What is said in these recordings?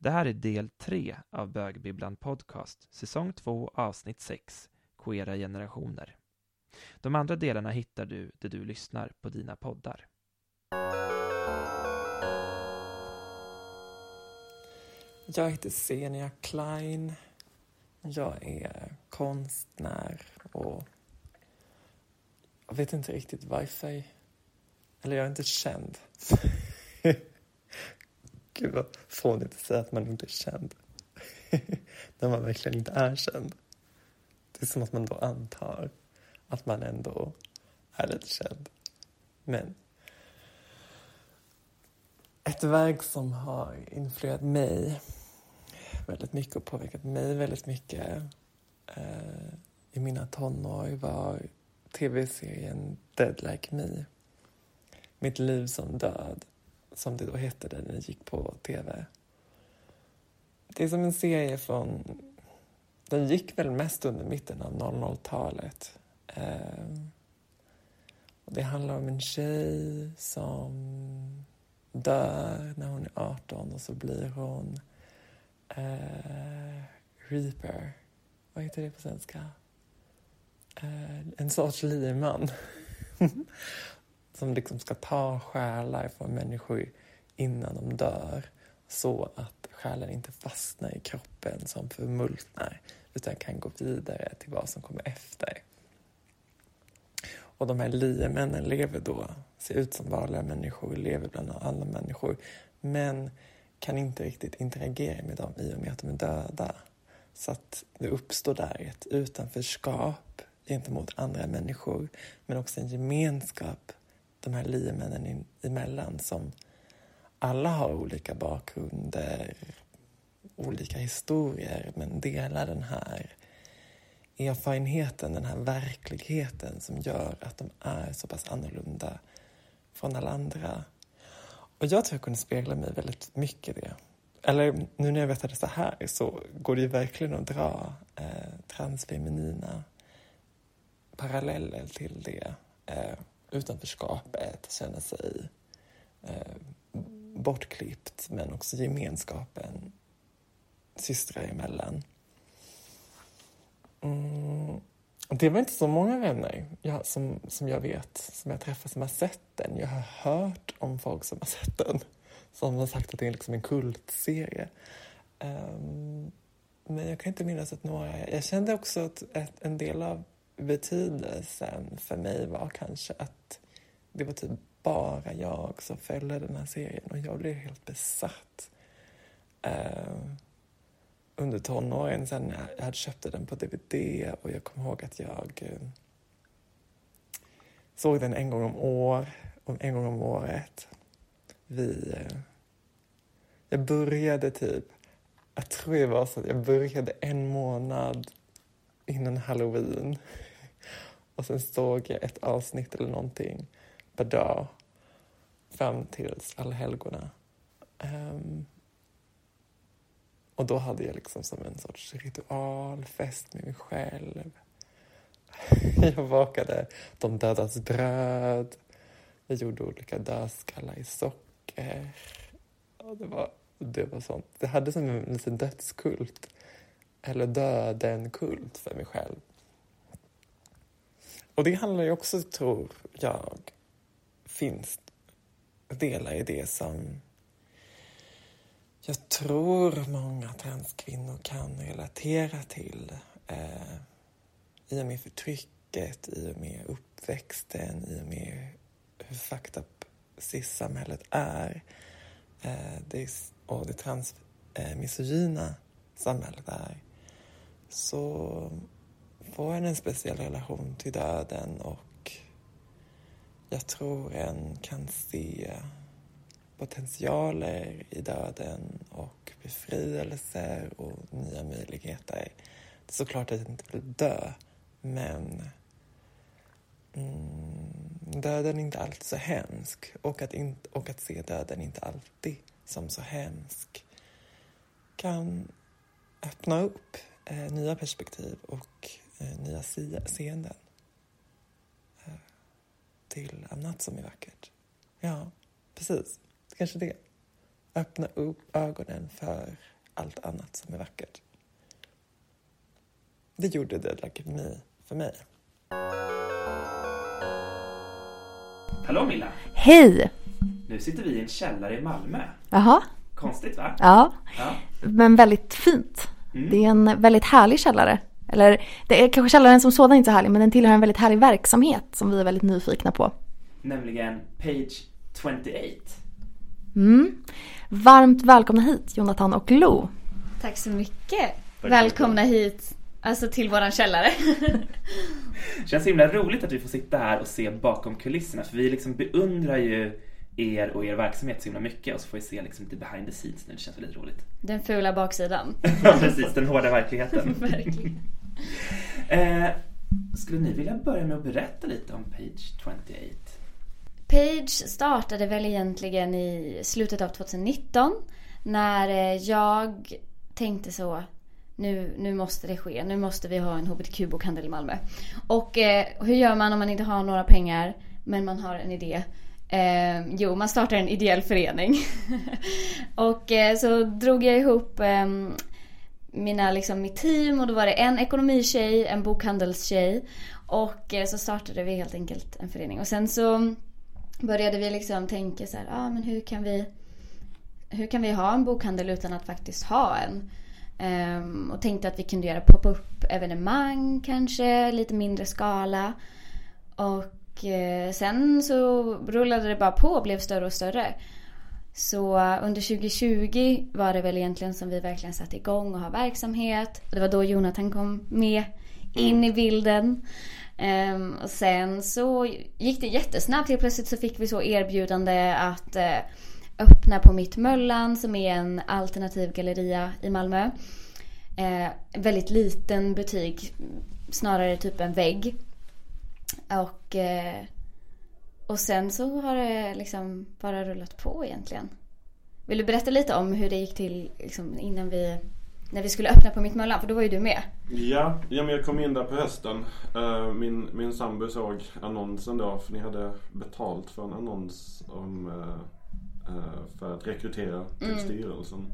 Det här är del 3 av Bögbibblan Podcast, säsong 2, avsnitt 6, Queera generationer. De andra delarna hittar du där du lyssnar på dina poddar. Jag heter Senia Klein. Jag är konstnär och jag vet inte riktigt varför. Eller jag är inte känd. Gud vad fånigt att säga att man inte är känd. När man verkligen inte är känd. Det är som att man då antar att man ändå är lite känd. Men ett verk som har influerat mig väldigt mycket och påverkat mig väldigt mycket eh, i mina tonår var tv-serien Dead Like Me. Mitt liv som död, som det då hette när den gick på tv. Det är som en serie från... Den gick väl mest under mitten av 00-talet. Ehm, och det handlar om en tjej som dör när hon är 18 och så blir hon uh, reaper. Vad heter det på svenska? Uh, en sorts liman. som liksom ska ta själar från människor innan de dör så att själen inte fastnar i kroppen som förmultnar utan kan gå vidare till vad som kommer efter. Och de här liemännen lever då, ser ut som vanliga människor, lever bland alla människor men kan inte riktigt interagera med dem i och med att de är döda. Så att det uppstår där ett utanförskap gentemot andra människor men också en gemenskap de här liemännen emellan som alla har olika bakgrunder, olika historier men delar den här erfarenheten, den här verkligheten som gör att de är så pass annorlunda från alla andra. Och jag tror jag kunde spegla mig väldigt mycket i det. Eller nu när jag vet att det är så här så går det ju verkligen att dra eh, transfeminina paralleller till det. Eh, utanförskapet, känna sig eh, bortklippt men också gemenskapen systrar emellan. Mm. Det var inte så många vänner jag, som, som jag vet, som jag träffat, som har sett den. Jag har hört om folk som har sett den, som har sagt att det är liksom en kultserie. Um, men jag kan inte minnas att några... Jag kände också att ett, en del av betydelsen för mig var kanske att det var typ bara jag som följde den här serien och jag blev helt besatt. Uh, under tonåren sen jag hade köpt den på DVD och jag kommer ihåg att jag uh, såg den en gång om år, en gång om året. Vi... Uh, jag började typ, jag tror det var så att jag började en månad innan halloween. Och sen såg jag ett avsnitt eller någonting per dag fram tills allhelgona. Um, ehm, och då hade jag liksom som en sorts ritualfest med mig själv. jag bakade de dödas bröd. Jag gjorde olika dödskallar i socker. Och det, var, det var sånt. Det hade som en liten dödskult. Eller döden-kult för mig själv. Och det handlar ju också, tror jag, finns delar i det som jag tror många transkvinnor kan relatera till eh, i och med förtrycket, i och med uppväxten, i och med hur fucked up cis-samhället är. Eh, det, och det transmisogyna eh, samhället är. Så får en en speciell relation till döden och jag tror en kan se potentialer i döden och befrielser och nya möjligheter. Det är såklart att jag inte vill dö, men mm, döden är inte alltid så hemsk och att, in, och att se döden inte alltid som så hemsk kan öppna upp eh, nya perspektiv och nya seenden eh, till annat som är vackert. Ja, precis. Kanske det. öppna upp ögonen för allt annat som är vackert. Det gjorde Dead Like Me för mig. Hallå Milla! Hej! Nu sitter vi i en källare i Malmö. Jaha, Konstigt va? ja. Ja. Men väldigt fint. Mm. Det är en väldigt härlig källare. Eller det är kanske källaren som sådan inte så härlig, men den tillhör en väldigt härlig verksamhet som vi är väldigt nyfikna på. Nämligen Page 28. Mm. Varmt välkomna hit Jonathan och Lo. Tack så mycket. Välkomna hit, alltså till våran källare. Känns himla roligt att vi får sitta här och se bakom kulisserna för vi liksom beundrar ju er och er verksamhet så himla mycket och så får vi se liksom lite behind the scenes nu. Det känns väldigt roligt. Den fula baksidan. Ja precis, den hårda verkligheten. Verkligen. Eh, skulle ni vilja börja med att berätta lite om Page 28? Page startade väl egentligen i slutet av 2019 när eh, jag tänkte så nu, nu måste det ske, nu måste vi ha en hbtq-bokhandel i Malmö. Och eh, hur gör man om man inte har några pengar men man har en idé? Eh, jo, man startar en ideell förening. och eh, så drog jag ihop ehm, mina, liksom, mitt team och då var det en ekonomitjej, en bokhandelstjej och eh, så startade vi helt enkelt en förening. Och sen så började vi liksom tänka så här, ah, men hur kan vi hur kan vi ha en bokhandel utan att faktiskt ha en? Um, och tänkte att vi kunde göra pop-up evenemang kanske, lite mindre skala. Och uh, sen så rullade det bara på och blev större och större. Så under 2020 var det väl egentligen som vi verkligen satte igång och har verksamhet. Och det var då Jonathan kom med in i bilden. Um, och sen så gick det jättesnabbt. Helt plötsligt så fick vi så erbjudande att uh, öppna på Mitt Möllan som är en alternativ galleria i Malmö. Uh, väldigt liten butik, snarare typ en vägg. Och, uh, och sen så har det liksom bara rullat på egentligen. Vill du berätta lite om hur det gick till liksom, innan vi, när vi skulle öppna på Mitt Möllan? För då var ju du med. Ja, ja men jag kom in där på hösten. Eh, Min, min sambo såg annonsen då, för ni hade betalt för en annons om, eh, eh, för att rekrytera till Mm. styrelsen.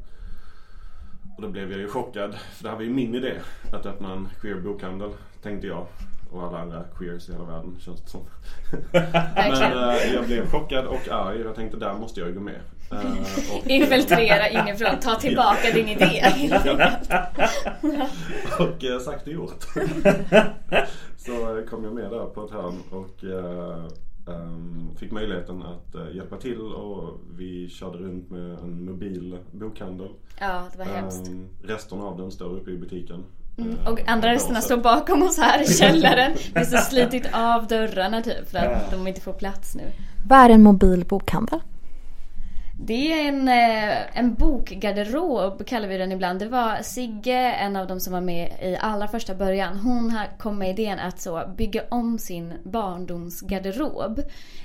Och då blev jag ju chockad, för det här var ju min idé att öppna en queer bokhandel, tänkte jag. Och alla andra queers i hela världen känns det som. Men eh, jag blev chockad och arg och jag tänkte där måste jag ju gå med. Eh, och- Infiltrera inifrån, ta tillbaka din idé. Och eh, sagt och gjort. så kom jag med där på ett hörn och eh, ehm, fick möjligheten att hjälpa till och vi körde runt med en mobil bokhandel. Ja, det var hemskt. Ehm, resten av den står uppe i butiken. Mm. Eh, Och andra resterna står bakom oss här i källaren. Vi har slitit av dörrarna typ för att de inte får plats nu. Vad är en mobil bokhandel? Det är en, eh, en bokgarderob kallar vi den ibland. Det var Sigge, en av de som var med i allra första början. Hon kom med idén att så bygga om sin barndomsgarderob.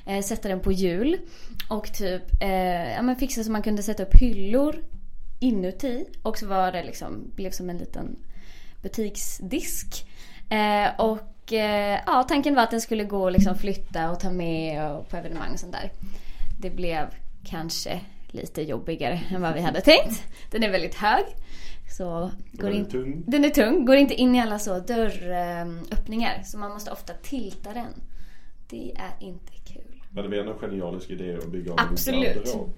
Eh, sätta den på hjul. Och typ eh, ja, men fixa så man kunde sätta upp hyllor inuti. Och så var det liksom, blev som en liten butiksdisk. Eh, och eh, ja, tanken var att den skulle gå och liksom flytta och ta med och på evenemang och sånt där. Det blev kanske lite jobbigare än vad vi hade tänkt. Den är väldigt hög. Så går Den är tung. den är tung, går inte in i alla så dörröppningar. Så man måste ofta tilta den. Det är inte kul. Men det var ändå en genialisk idé att bygga om Absolut. en garderob.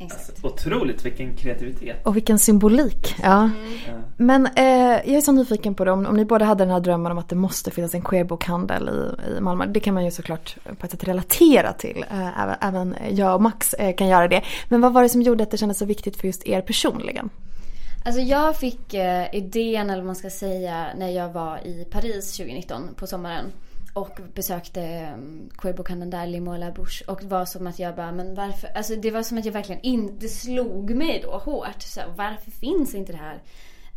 Exakt. Otroligt, vilken kreativitet. Och vilken symbolik. Ja. Ja. Men eh, jag är så nyfiken på det, om, om ni båda hade den här drömmen om att det måste finnas en queerbokhandel i, i Malmö. Det kan man ju såklart på ett sätt relatera till. Eh, även, även jag och Max eh, kan göra det. Men vad var det som gjorde att det kändes så viktigt för just er personligen? Alltså jag fick eh, idén, eller vad man ska säga, när jag var i Paris 2019 på sommaren. Och besökte mm, queerbokhandeln där, Limoux Bush. Och det var som att jag bara, men varför? Alltså det var som att jag verkligen in, det slog mig då hårt. Så här, varför finns inte det här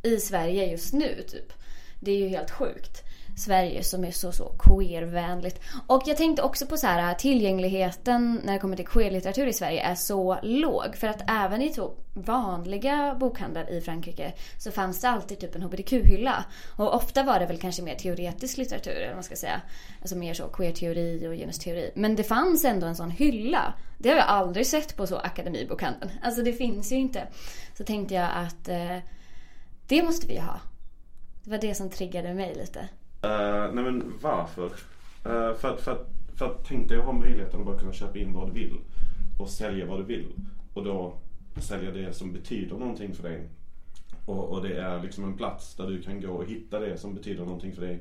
i Sverige just nu typ? Det är ju helt sjukt. Sverige som är så, så queervänligt. Och jag tänkte också på så här tillgängligheten när det kommer till queerlitteratur i Sverige är så låg. För att även i så vanliga bokhandlar i Frankrike så fanns det alltid typ en hbtq-hylla. Och ofta var det väl kanske mer teoretisk litteratur, eller man ska säga. Alltså mer så queer-teori och genusteori. Men det fanns ändå en sån hylla. Det har jag aldrig sett på så akademibokhandeln. Alltså det finns ju inte. Så tänkte jag att eh, det måste vi ha. Det var det som triggade mig lite. Uh, nej men varför? Uh, för, att, för, att, för att tänk dig att ha möjligheten att bara kunna köpa in vad du vill och sälja vad du vill. Och då sälja det som betyder någonting för dig. Och, och, det är liksom en plats där du kan gå och hitta det som betyder någonting för dig.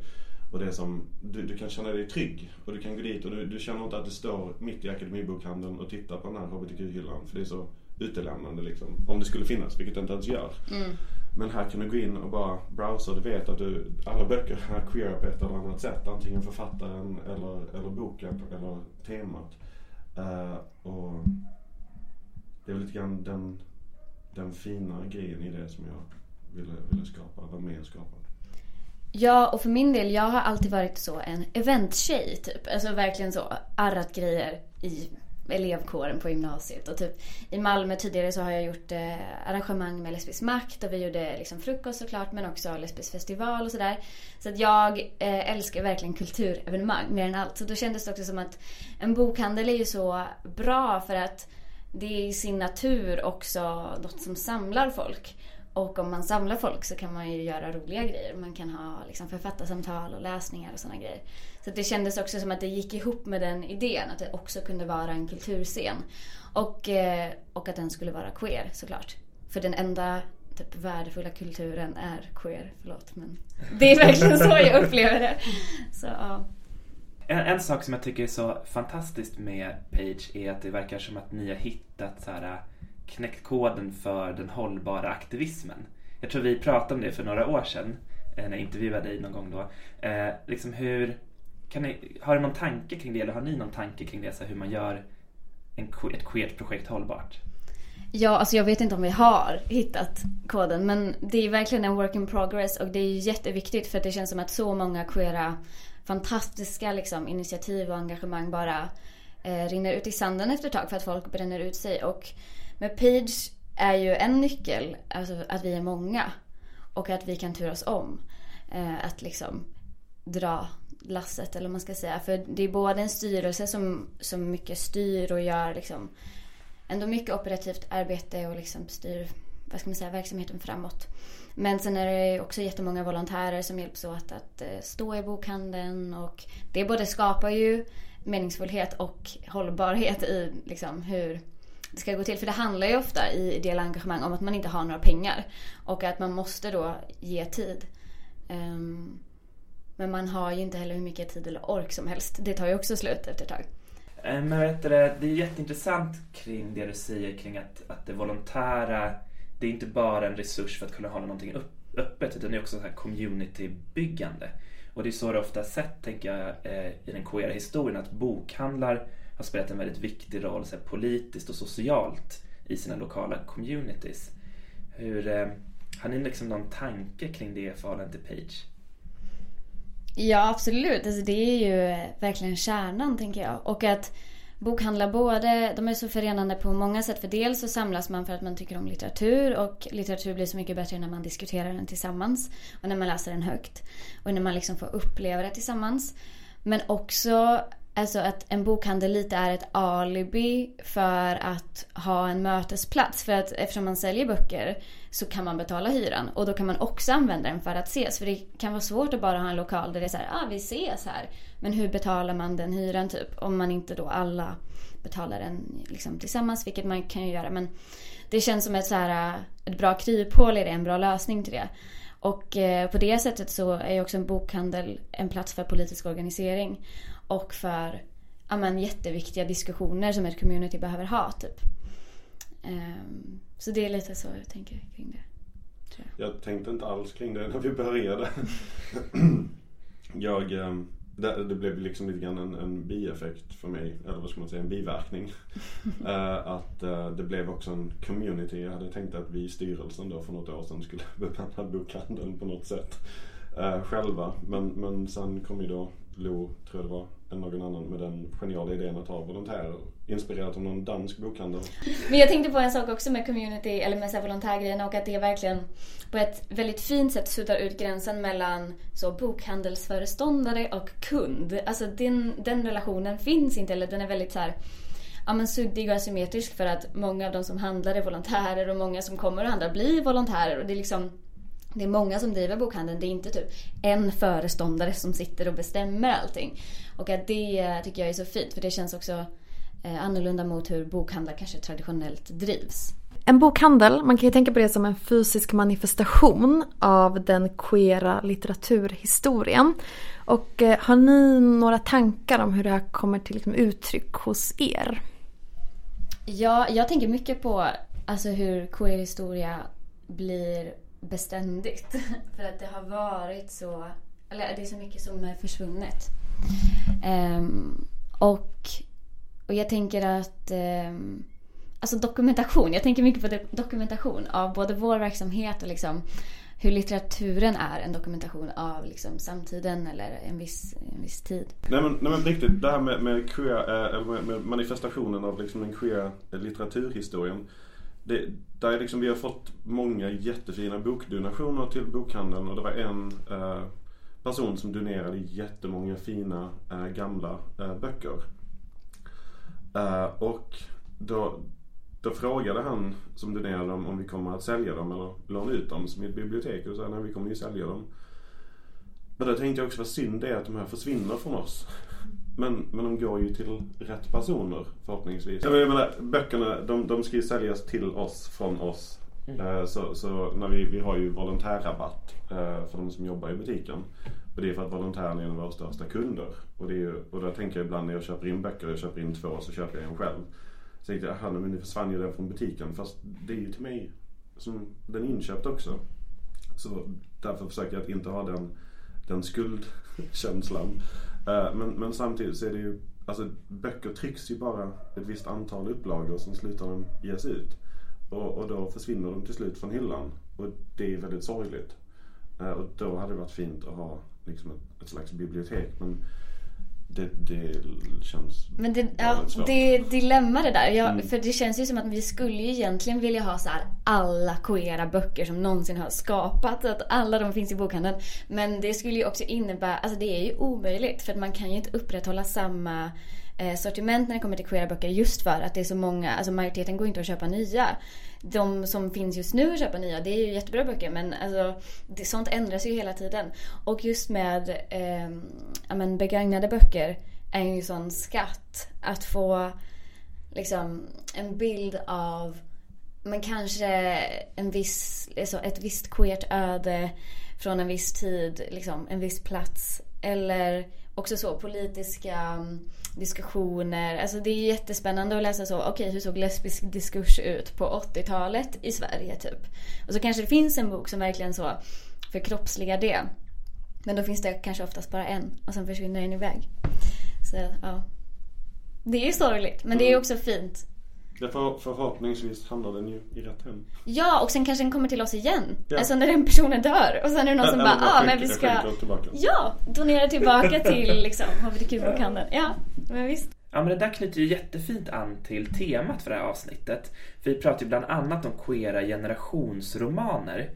Och det som, du, du kan känna dig trygg och du kan gå dit och du, du känner inte att du står mitt i akademibokhandeln och tittar på den här HBTQ-hyllan. För det är så utelämnande liksom. Om det skulle finnas, vilket det inte ens gör. Mm. Men här kan du gå in och bara browsa och du vet att du, alla böcker är queer på ett eller annat sätt. Antingen författaren eller, eller boken eller temat. Uh, och det är lite grann den, den fina grejen i det som jag ville, ville skapa, vara med och skapa. Ja, och för min del, jag har alltid varit så en eventtjej typ. Alltså verkligen så arrat grejer i elevkåren på gymnasiet. Och typ i Malmö tidigare så har jag gjort eh, arrangemang med Lesbisk makt och vi gjorde liksom frukost såklart men också lesbisk festival och sådär. Så att jag eh, älskar verkligen kulturevenemang mer än allt. Så då kändes det också som att en bokhandel är ju så bra för att det är i sin natur också något som samlar folk. Och om man samlar folk så kan man ju göra roliga grejer. Man kan ha liksom författarsamtal och läsningar och sådana grejer. Så det kändes också som att det gick ihop med den idén att det också kunde vara en kulturscen. Och, eh, och att den skulle vara queer såklart. För den enda typ värdefulla kulturen är queer. Förlåt men det är verkligen så jag upplever det. Så, ja. En, en, sak som jag tycker är så fantastiskt med Page är att det verkar som att ni har hittat så här, knäckt koden för den hållbara aktivismen. Jag tror vi pratade om det för några år sedan eh, när jag intervjuade dig någon gång då. Eh, liksom hur, kan ni, har du någon tanke kring det eller har ni någon tanke kring det, så hur man gör en, ett queert-projekt hållbart? Ja, alltså jag vet inte om vi har hittat koden men det är verkligen en work in progress och det är jätteviktigt för att det känns som att så många queera fantastiska liksom, initiativ och engagemang bara eh, rinner ut i sanden efter ett tag för att folk bränner ut sig. Och med Page är ju en nyckel alltså att vi är många och att vi kan turas om. Eh, att liksom dra lasset eller vad man ska säga. För det är både en styrelse som, som mycket styr och gör liksom ändå mycket operativt arbete och liksom styr vad ska man säga, verksamheten framåt. Men sen är det också jättemånga volontärer som hjälps åt att eh, stå i bokhandeln och det både skapar ju meningsfullhet och hållbarhet i liksom hur det ska gå till. För det handlar ju ofta i ideella engagemang om att man inte har några pengar och att man måste då ge tid. Um, men man har ju inte heller hur mycket tid eller ork som helst. Det tar ju också slut efter ett tag. Eh, men vet du, det är jätteintressant kring det du säger kring att, att det volontära det är inte bara en resurs för att kunna hålla någonting upp, öppet utan det är också så här communitybyggande. Och det är så det ofta sett, tänker jag, eh, i den queera historien att bokhandlar har spelat en väldigt viktig roll så här, politiskt och socialt i sina lokala communities. Hur, eh, har ni liksom någon tanke kring det i förhållande till Page? Ja absolut, alltså, det är ju eh, verkligen kärnan tänker jag. Och att bokhandlar både, de är så förenande på många sätt. För dels så samlas man för att man tycker om litteratur och litteratur blir så mycket bättre när man diskuterar den tillsammans. Och när man läser den högt. Och när man liksom får uppleva det tillsammans. Men också Alltså att en bokhandel lite är ett alibi för att ha en mötesplats. För att eftersom man säljer böcker så kan man betala hyran. Och då kan man också använda den för att ses. För det kan vara svårt att bara ha en lokal där det är så här, ah vi ses här. Men hur betalar man den hyran typ? Om man inte då alla betalar den liksom tillsammans, vilket man kan ju göra. Men det känns som ett, så här, äh, ett bra kryphål i det, en bra lösning till det. Och eh, på det sättet så är ju också en bokhandel en plats för politisk organisering och för ja, men, jätteviktiga diskussioner som ett community behöver ha. Typ. Um, så det är lite så jag tänker kring det. Jag. jag. tänkte inte alls kring det när vi började. jag, ehm, det, det, blev liksom lite grann en, en bieffekt för mig, eller vad ska man säga, en biverkning. uh, att uh, det blev också en community. Jag hade tänkt att vi i styrelsen då för något år sedan skulle bemanna bokhandeln på något sätt. eh, själva. Men, men sen kom ju då Lo, tror jag det var, än någon annan med den geniala idén att ha volontärer. Inspirerat av någon dansk bokhandel. Men jag tänkte på en sak också med community, eller med så här volontärgrejen och att det verkligen på ett väldigt fint sätt suddar ut gränsen mellan så bokhandelsföreståndare och kund. Alltså den, den relationen finns inte, eller den är väldigt så här ja, men suddig och asymmetrisk för att många av de som handlar är volontärer och många som kommer och handlar blir volontärer. Och det är liksom det är många som driver bokhandeln. Det är inte typ en föreståndare som sitter och bestämmer allting. Och att det tycker jag är så fint för det känns också eh, annorlunda mot hur bokhandlar kanske traditionellt drivs. En bokhandel, man kan ju tänka på det som en fysisk manifestation av den queera litteraturhistorien. Och eh, har ni några tankar om hur det här kommer till liksom, uttryck hos er? Ja, jag tänker mycket på alltså, hur queer historia blir beständigt. För att det har varit så, eller det är så mycket som är försvunnet. Um, och, och jag tänker att um, Alltså dokumentation, jag tänker mycket på dokumentation av både vår verksamhet och liksom hur litteraturen är en dokumentation av liksom samtiden eller en viss, en viss tid. Nej men, nej men riktigt, det här med, med, queer, eller med, med manifestationen av liksom den queer litteraturhistorien. Det, där liksom, vi har fått många jättefina bokdonationer till bokhandeln och det var en eh, person som donerade jättemånga fina eh, gamla eh, böcker. Eh, och då, då frågade han som donerade dem om vi kommer att sälja dem eller låna ut dem som ett bibliotek och sa nej vi kommer ju sälja dem. Men då tänkte jag också vad synd det är att de här försvinner från oss. Men, men de går ju till rätt personer förhoppningsvis. Jag menar, böckerna de, de ska ju säljas till oss från oss. Mm. Eh, så, så när vi, vi har ju volontärrabatt eh, för de som jobbar i butiken. Och det är för att volontärerna är en av våra största kunder. Och, det är ju, och då tänker jag ibland när jag köper in böcker, jag köper in två så köper jag en själv. Så tänkte jag, jaha men nu försvann ju den från butiken. Fast det är ju till mig som den är inköpt också. Så därför försöker jag att inte ha den, den skuldkänslan. Eh, men, men samtidigt så är det ju, alltså böcker trycks ju bara ett visst antal upplagor, sen slutar de ges ut. Och, och då försvinner de till slut från hyllan. Och det är väldigt sorgligt. Eh, och då hade det varit fint att ha liksom ett, ett slags bibliotek. Men det, det känns Men det, ja, det är dilemma det där. Jag, mm. För det känns ju som att vi skulle ju egentligen vilja ha så här alla queera böcker som någonsin har skapats. Att alla de finns i bokhandeln. Men det skulle ju också innebära, alltså det är ju omöjligt. För att man kan ju inte upprätthålla samma eh, sortiment när det kommer till queera böcker just för att det är så många, alltså majoriteten går inte att köpa nya. De som finns just nu att köpa nya, det är ju jättebra böcker men alltså, det, sånt ändras ju hela tiden. Och just med eh, ja, men begagnade böcker är ju en sån skatt. Att få liksom en bild av men kanske en viss, alltså ett visst queert öde från en viss tid, liksom, en viss plats. Eller också så politiska diskussioner. Alltså det är jättespännande att läsa så, okej okay, hur såg lesbisk diskurs ut på 80-talet i Sverige typ. Och så kanske det finns en bok som verkligen så förkroppsligar det. Men då finns det kanske oftast bara en och sen försvinner den iväg. Så ja. Det är ju sorgligt men det är mm. också fint. För, förhoppningsvis hamnar den ju i rätt hem. Ja, och sen kanske den kommer till oss igen. Ja. Alltså när den personen dör. Och sen är det någon som bara, ja ah, men vi ska... Ja, donera tillbaka till liksom HBTQ-bokhandeln. Ja, men visst. Ja men det där knyter ju jättefint an till temat för det här avsnittet. För vi pratar ju bland annat om queera generationsromaner.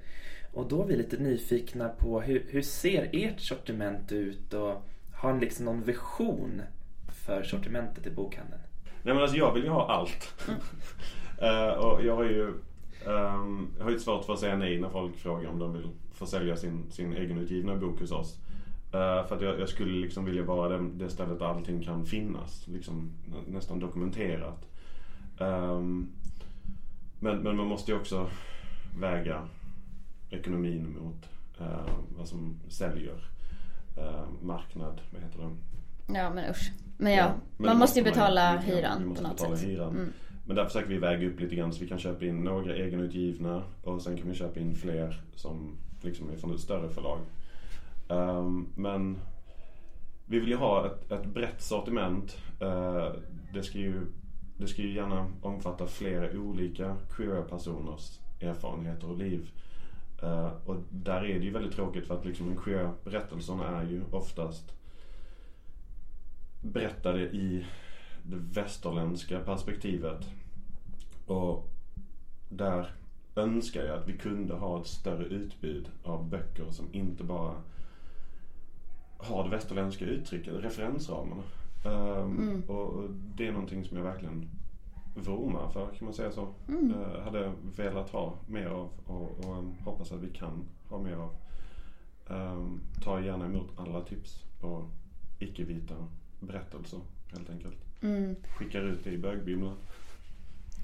Och då är vi lite nyfikna på hur, hur ser ert sortiment ut och har ni liksom någon vision för sortimentet i bokhandeln? Nej men alltså jag vill ju ha allt. uh, och jag har ju um, jag har ju svårt för att säga nej när folk frågar om de vill få sälja sin, sin egenutgivna bok hos oss. Uh, för att jag, jag, skulle liksom vilja vara det, det stället där allting kan finnas. Liksom nästan dokumenterat. Um, men, men man måste ju också väga ekonomin mot uh, vad som säljer. Uh, marknad, vad heter det? Ja men usch. Men ja, ja men man måste ju betala man, hyran måste på något betala sätt. Hyran. Mm. Men där försöker vi väga upp lite grann så vi kan köpa in några egenutgivna och sen kan vi köpa in fler som liksom är från ett större förlag. Um, men vi vill ju ha ett, ett brett sortiment. Uh, det, ska ju, det ska ju gärna omfatta flera olika queera personers erfarenheter och liv. Eh, och där är det ju väldigt tråkigt för att liksom en queer-berättelserna är ju oftast berättade i det västerländska perspektivet. Och där önskar jag att vi kunde ha ett större utbud av böcker som inte bara har det västerländska uttrycket, referensramarna. Um, Mm. och, det är någonting som jag verkligen vurmar för, kan man säga så. Mm. Eh, hade velat ha mer av och, och um, hoppas att vi kan ha mer av. Um, ta gärna emot alla tips på icke-vita berättelser helt enkelt. Mm. Skickar ut det i bögbimlen,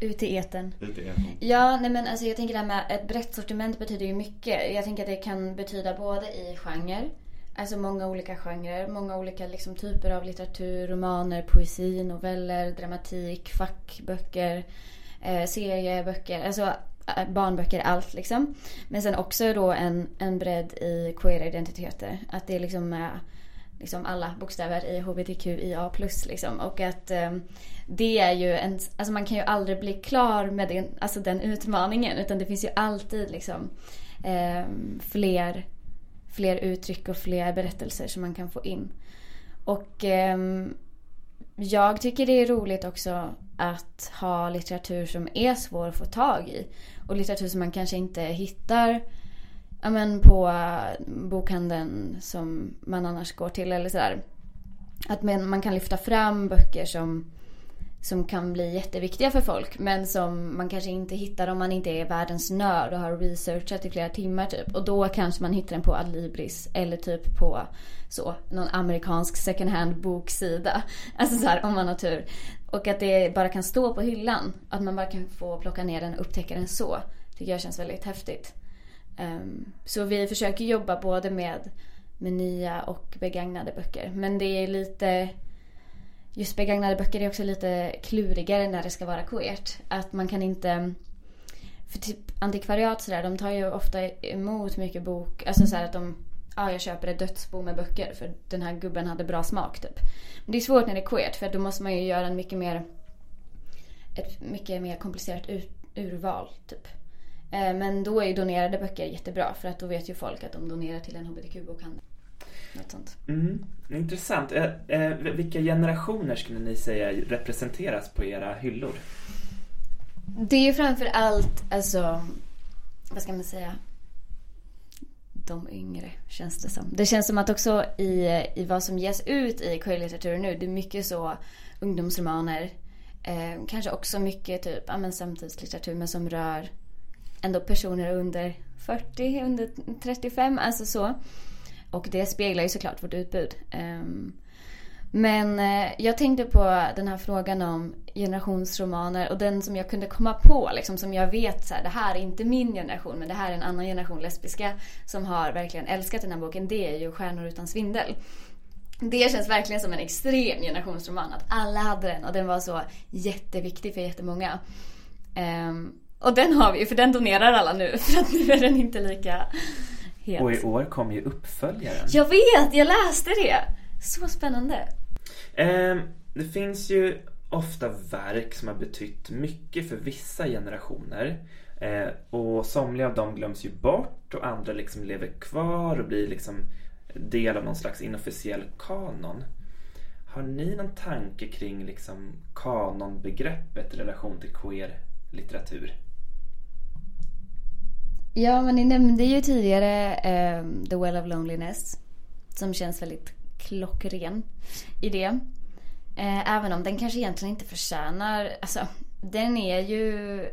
Ut i etern. ut i etern. Ja, nej men alltså jag tänker det här med ett brett sortiment betyder ju mycket. Jag tänker att det kan betyda både i genre, alltså många olika genrer, många olika liksom typer av litteratur, romaner, poesi, noveller, dramatik, fackböcker, eh, serieböcker, alltså eh, barnböcker, allt liksom. Men sen också då en, en bredd i queera identiteter. Att det liksom är liksom alla bokstäver i hbtqia+. Liksom. Och att eh, det är ju en, alltså man kan ju aldrig bli klar med den, alltså den utmaningen. Utan det finns ju alltid liksom eh, fler, fler uttryck och fler berättelser som man kan få in. Och eh, jag tycker det är roligt också att ha litteratur som är svår att få tag i. Och litteratur som man kanske inte hittar ja, men på eh, bokhandeln som man annars går till eller sådär. Att man, man kan lyfta fram böcker som, som kan bli jätteviktiga för folk men som man kanske inte hittar om man inte är världens nörd och har researchat i flera timmar typ. Och då kanske man hittar den på Adlibris eller typ på så, någon amerikansk second hand boksida. Alltså så här, om man har tur. Och att det bara kan stå på hyllan. Att man bara kan få plocka ner den och upptäcka den så. Tycker jag känns väldigt häftigt. Um, så vi försöker jobba både med, med nya och begagnade böcker. Men det är lite... Just begagnade böcker är också lite klurigare när det ska vara queert. Att man kan inte... För typ antikvariat sådär, de tar ju ofta emot mycket bok. Alltså såhär att de... Ja, jag köper ett dödsbo med böcker för den här gubben hade bra smak typ. Men det är svårt när det är queert för då måste man ju göra en mycket mer... Ett mycket mer komplicerat ur, urval typ. Eh, Men då är ju donerade böcker jättebra för att då vet ju folk att de donerar till en hbtq-bokhandel. Något sånt. Mm, intressant. Eh, eh, vilka generationer skulle ni säga representeras på era hyllor? Det är ju framför allt, alltså, vad ska man säga? De yngre känns det som. Det känns som att också i, i vad som ges ut i queer-litteraturen nu, det är mycket så ungdomsromaner. Eh, kanske också mycket typ, ja men samtidslitteratur men som rör ändå personer under 40, under 35, alltså så. Och det speglar ju såklart vårt utbud. Ehm, men eh, jag tänkte på den här frågan om generationsromaner och den som jag kunde komma på, liksom, som jag vet så här, det här är inte min generation men det här är en annan generation lesbiska som har verkligen älskat den här boken. Det är ju Stjärnor utan svindel. Det känns verkligen som en extrem generationsroman. Att alla hade den och den var så jätteviktig för jättemånga. Ehm, och den har vi ju, för den donerar alla nu. För att nu är den inte lika het. Och i år kom ju uppföljaren. Jag vet, jag läste det! Så spännande. Eh, det finns ju ofta verk som har betytt mycket för vissa generationer. Eh, och somliga av dem glöms ju bort och andra liksom lever kvar och blir liksom del av någon slags inofficiell kanon. Har ni någon tanke kring liksom kanonbegreppet i relation till queer litteratur? Ja, men ni nämnde ju tidigare ehm, The Well of Loneliness. Som känns väldigt klockren i det. Eh, även om den kanske egentligen inte förtjänar... Alltså, den är ju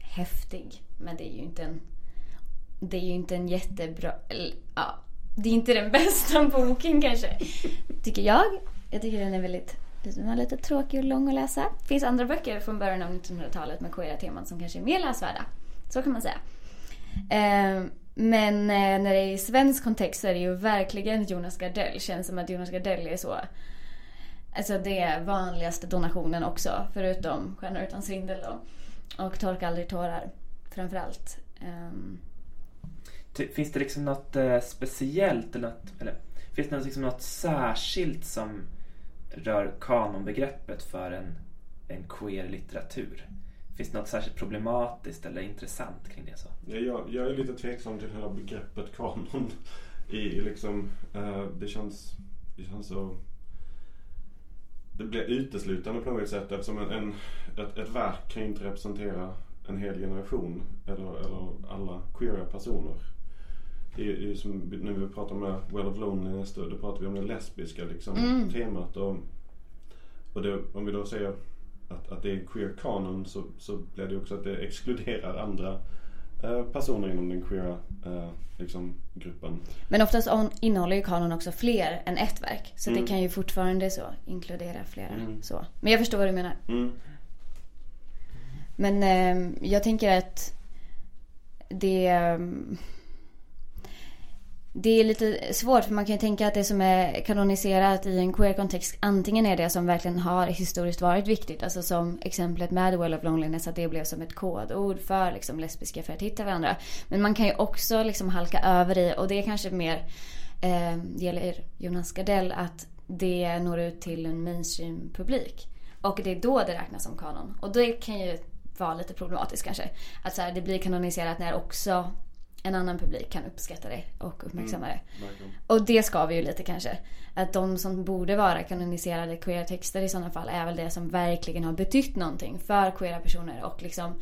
häftig. Men det är ju inte en... Det är ju inte en jättebra... eller, Ja, det är inte den bästa boken kanske. Tycker jag. Jag tycker den är väldigt... Den var lite tråkig och lång att läsa. Det finns andra böcker från början av 1900-talet med queera teman som kanske är mer läsvärda. Så kan man säga. Eh, men eh, när det är i svensk kontext så är det ju verkligen Jonas Gardell. Känns som att Jonas Gardell är så... Alltså det är vanligaste donationen också. Förutom Stjärnor utan svindel då. Och Torka aldrig tårar. Framförallt. Um, Finns det liksom något eh, speciellt eller, något, eller finns det liksom något särskilt som rör kanonbegreppet för en, en queer litteratur? Finns det något särskilt problematiskt eller intressant kring det? så? Ja, jag, jag är lite tveksam till hela begreppet kanon. I, liksom, eh, det, känns, det känns så... Det blir uteslutande på något sätt eftersom en, en, ett, ett verk kan ju inte representera en hel generation eller, eller alla queera personer. Det är ju som när vi pratar med Well of Loneliness då, då pratar vi om det lesbiska liksom, Mm. temat. Och, och det, om vi då säger att, att det är queer kanon så, så blir det också att det exkluderar andra eh, personer inom den queera eh, liksom, gruppen. Men oftast innehåller ju kanon också fler än ett verk. Så Mm. det kan ju fortfarande så inkludera flera. Mm. Så. Men jag förstår vad du menar. Mm. Men eh, jag tänker att det det är lite svårt för man kan ju tänka att det som är kanoniserat i en queer-kontext antingen är det som verkligen har historiskt varit viktigt. Alltså som exemplet med Well of Loneliness att det blev som ett kodord för liksom lesbiska för att hitta varandra. Men man kan ju också liksom halka över i och det är kanske mer eh, gäller Jonas Gardell att det når ut till en mainstream-publik. Och det är då det räknas som kanon. Och det kan ju vara lite problematiskt kanske. Att så här, det blir kanoniserat när också en annan publik kan uppskatta det och uppmärksamma det. Verkligen. Och det ska vi ju lite kanske. Att de som borde vara kanoniserade queera texter i sådana fall är väl det som verkligen har betytt någonting för queera personer och liksom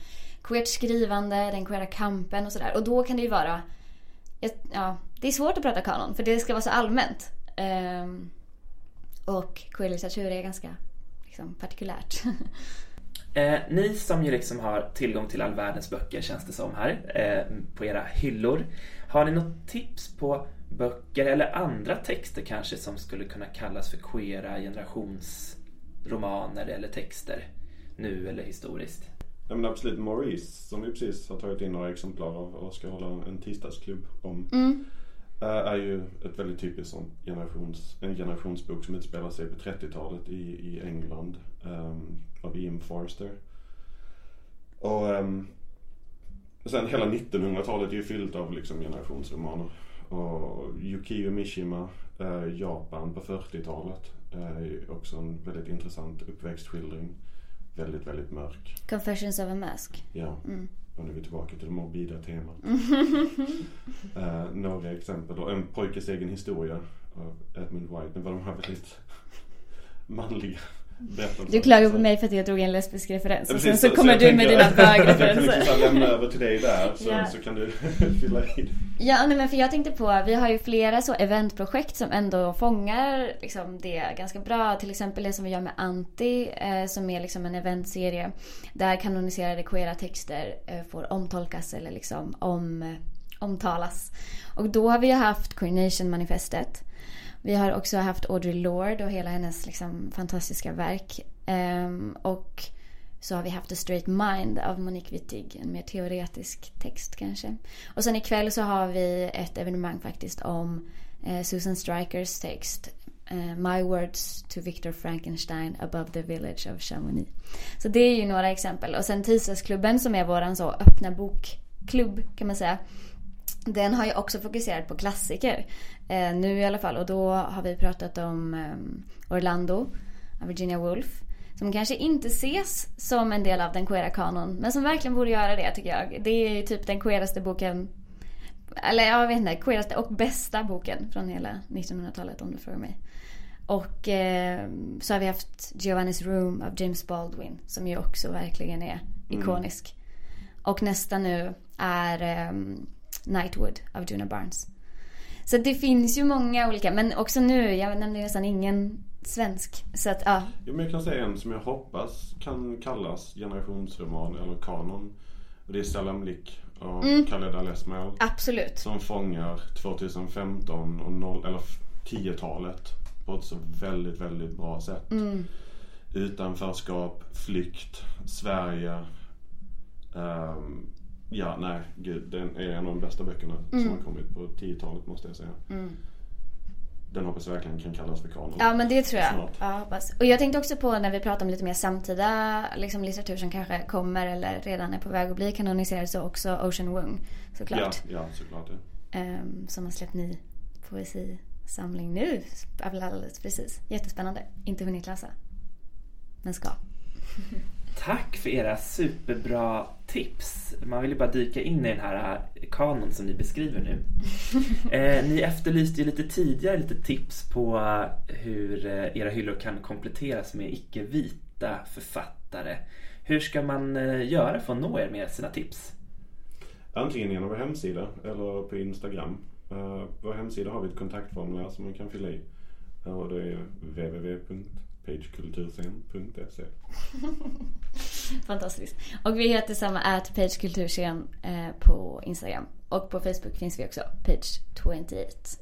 queert skrivande, den queera kampen och sådär. Och då kan det ju vara, ja, det är svårt att prata kanon för det ska vara så allmänt. Ehm, och queer litteratur är ganska liksom, partikulärt. Eh, ni som ju liksom har tillgång till all världens böcker känns det som här eh, på era hyllor. Har ni något tips på böcker eller andra texter kanske som skulle kunna kallas för queera generationsromaner eller texter nu eller historiskt? Ja men absolut Maurice som vi precis har tagit in några exemplar av och ska hålla en tisdagsklubb om. Mm. eh, Är ju ett väldigt typiskt sånt generations, en generationsbok som utspelar sig på 30-talet i, i England. Ehm, av Ian Forster. Och ehm, sen hela 1900-talet är ju fyllt av liksom generationsromaner. Och Yukio Mishima, eh, Japan på 40-talet. eh, är ju också en väldigt intressant uppväxtskildring. Väldigt, väldigt mörk. Confessions of a Mask. Ja, Mm. och nu är vi tillbaka till det morbida temat. Eh, några exempel då. En pojkes egen historia av Edmund White. Det var de här väldigt manliga. Du klagar på mig för att jag drog en lesbisk referens Ja, och sen precis, så kommer du med dina Jag kan liksom bögreferenser. lämna över till dig där så, Ja. så kan du fylla i. Ja, nej, men för jag tänkte på, vi har ju flera så eventprojekt som ändå fångar liksom det ganska bra. Till exempel det som vi gör med Anti, eh, som är liksom en eventserie där kanoniserade queera texter eh, får omtolkas eller liksom om, omtalas. Och då har vi ju haft Queer Nation-manifestet. Vi har också haft Audre Lorde och hela hennes liksom fantastiska verk. Um, och så har vi haft A Straight Mind av Monique Wittig, en mer teoretisk text kanske. Och sen ikväll så har vi ett evenemang faktiskt om eh, Susan Strikers text eh, My Words to Victor Frankenstein Above the Village of Chamonix. Så det är ju några exempel. Och sen Tisdagsklubben som är våran så öppna bokklubb kan man säga. Den har ju också fokuserat på klassiker. Eh, nu i alla fall. Och då har vi pratat om eh, Orlando av Virginia Woolf. Som kanske inte ses som en del av den queera kanon. Men som verkligen borde göra det tycker jag. Det är ju typ den queeraste boken. Eller jag vet inte, queeraste och bästa boken från hela 1900-talet om du frågar mig. Och eh, så har vi haft Giovanni's Room av James Baldwin. Som ju också verkligen är ikonisk. Och nästa nu är um, Nightwood av Juna Barnes. Så det finns ju många olika, men också nu, jag nämnde nästan ingen svensk. Så att ja, Jo, men jag kan säga en som jag hoppas kan kallas generationsroman eller kanon. Och det är Salam Lik av Mm. Khaled Al-Esmail. absolut. Som fångar 2015 och 0, eller 10-talet på ett så väldigt, väldigt bra sätt. Mm. Utanförskap, flykt, Sverige. Ehm, ja, nej, gud. Den är en av de bästa böckerna som har kommit på 10-talet måste jag säga. Mm. Den hoppas jag verkligen kan kallas för kanon. Ja men det tror jag. Snart. Ja, hoppas. Och jag tänkte också på när vi pratar om lite mer samtida liksom, litteratur som kanske kommer eller redan är på väg att bli kanoniserad så också Ocean Wung såklart. Ja, ja såklart. Ja. Ehm, som har släppt ny poesisamling nu. Alldeles precis. Jättespännande. Inte hunnit läsa. Men ska. Tack för era superbra tips. Man vill ju bara dyka in i den här eh, kanon som ni beskriver nu. Eh, ni efterlyste ju lite tidigare lite tips på eh, hur eh, era hyllor kan kompletteras med icke-vita författare. Hur ska man göra för att nå er med sina tips? Antingen genom vår hemsida eller på Instagram. Uh, vår hemsida har vi ett kontaktformulär som man kan fylla i. Och det är www.pagekulturscen.se Fantastiskt. Och vi heter samma at pagekulturscen eh, på Instagram. Och på Facebook finns vi också, page28.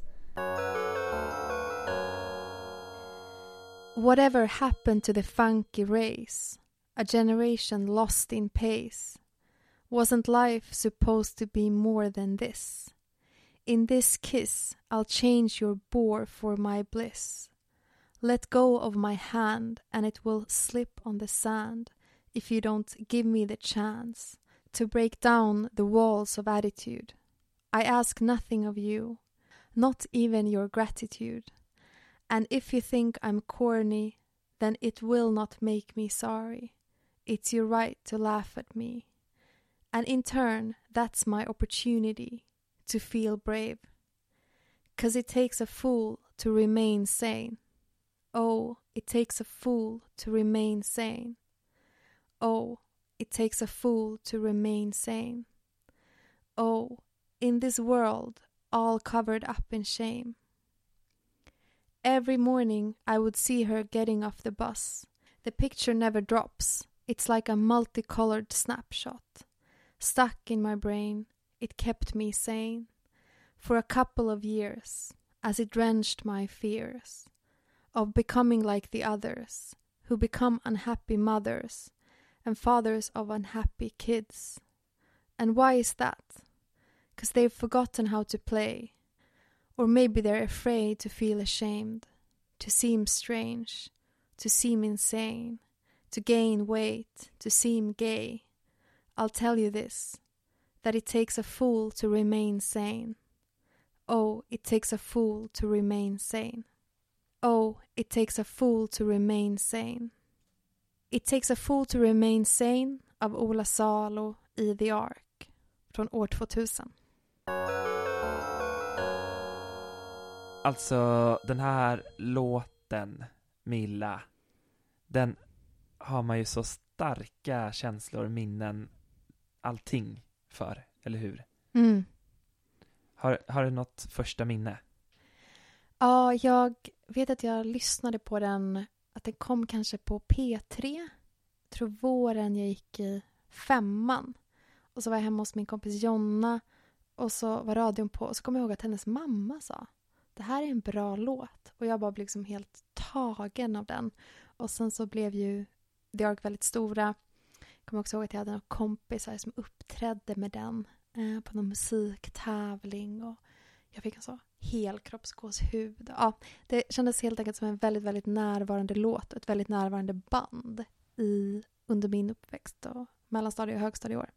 Whatever happened to the funky race? A generation lost in pace. Wasn't life supposed to be more than this? In this kiss, I'll change your bore for my bliss. Let go of my hand, and it will slip on the sand if you don't give me the chance to break down the walls of attitude. I ask nothing of you, not even your gratitude. And if you think I'm corny, then it will not make me sorry. It's your right to laugh at me. And in turn, that's my opportunity to feel brave. Cause it takes a fool to remain sane. Oh, it takes a fool to remain sane. Oh, it takes a fool to remain sane. Oh, in this world, all covered up in shame. Every morning I would see her getting off the bus. The picture never drops. It's like a multicolored snapshot. Stuck in my brain, it kept me sane. For a couple of years, as it drenched my fears of becoming like the others, who become unhappy mothers and fathers of unhappy kids. And why is that? Because they've forgotten how to play. Or maybe they're afraid to feel ashamed, to seem strange, to seem insane, to gain weight, to seem gay. I'll tell you this that it takes a fool to remain sane. Oh, it takes a fool to remain sane. Oh, it takes a fool to remain sane. It takes a fool to remain sane av Ola Salo i The Ark från år 2000. Alltså den här låten, Milla, den har man ju så starka känslor, minnen, allting för, eller hur? Mm. Har, har du något första minne? Ja, jag vet att jag lyssnade på den, att den kom kanske på P3. Jag tror våren jag gick i femman. Och så var jag hemma hos min kompis Jonna och så var radion på och så kommer jag ihåg att hennes mamma sa det här är en bra låt. Och jag bara blev liksom helt tagen av den. Och sen så blev ju The Ark väldigt stora. Jag kommer också ihåg att jag hade några kompisar som uppträdde med den eh, på någon musiktävling. Och jag fick en så helkroppsgåshud. Ja, det kändes helt enkelt som en väldigt, väldigt närvarande låt. Ett väldigt närvarande band i, under min uppväxt och mellanstadie och högstadieår.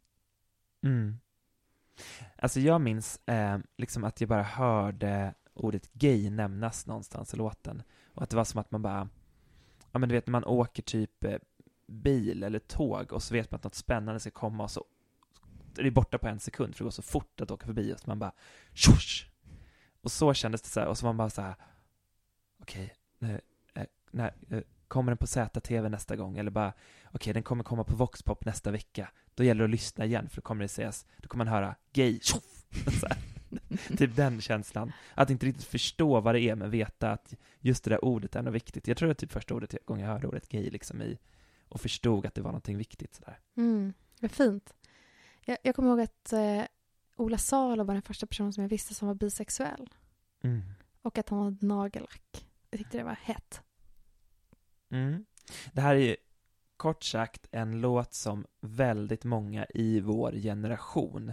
Mm. Alltså jag minns eh, liksom att jag bara hörde ordet gay nämnas någonstans i låten. Och att det var som att man bara, ja men du vet när man åker typ eh, bil eller tåg och så vet man att något spännande ska komma och så är det borta på en sekund för det går så fort att åka förbi och så man bara tjosch! Och så kändes det så här, och så var man bara så här okej, okay, eh, när, eh, kommer den på ZTV nästa gång? Eller bara, okej, okay, den kommer komma på Voxpop nästa vecka. Då gäller det att lyssna igen, för då kommer det sägas, då kommer man höra gay, tjoff! typ den känslan. Att inte riktigt förstå vad det är, men veta att just det där ordet är något viktigt. Jag tror det var typ första ordet, gången jag hörde ordet gay liksom i, och förstod att det var någonting viktigt sådär. Mm, vad fint. Jag, jag kommer ihåg att eh, Ola Salo var den första personen som jag visste som var bisexuell. Mm. Och att han hade nagellack. Jag tyckte det var hett. Mm. Det här är ju kort sagt en låt som väldigt många i vår generation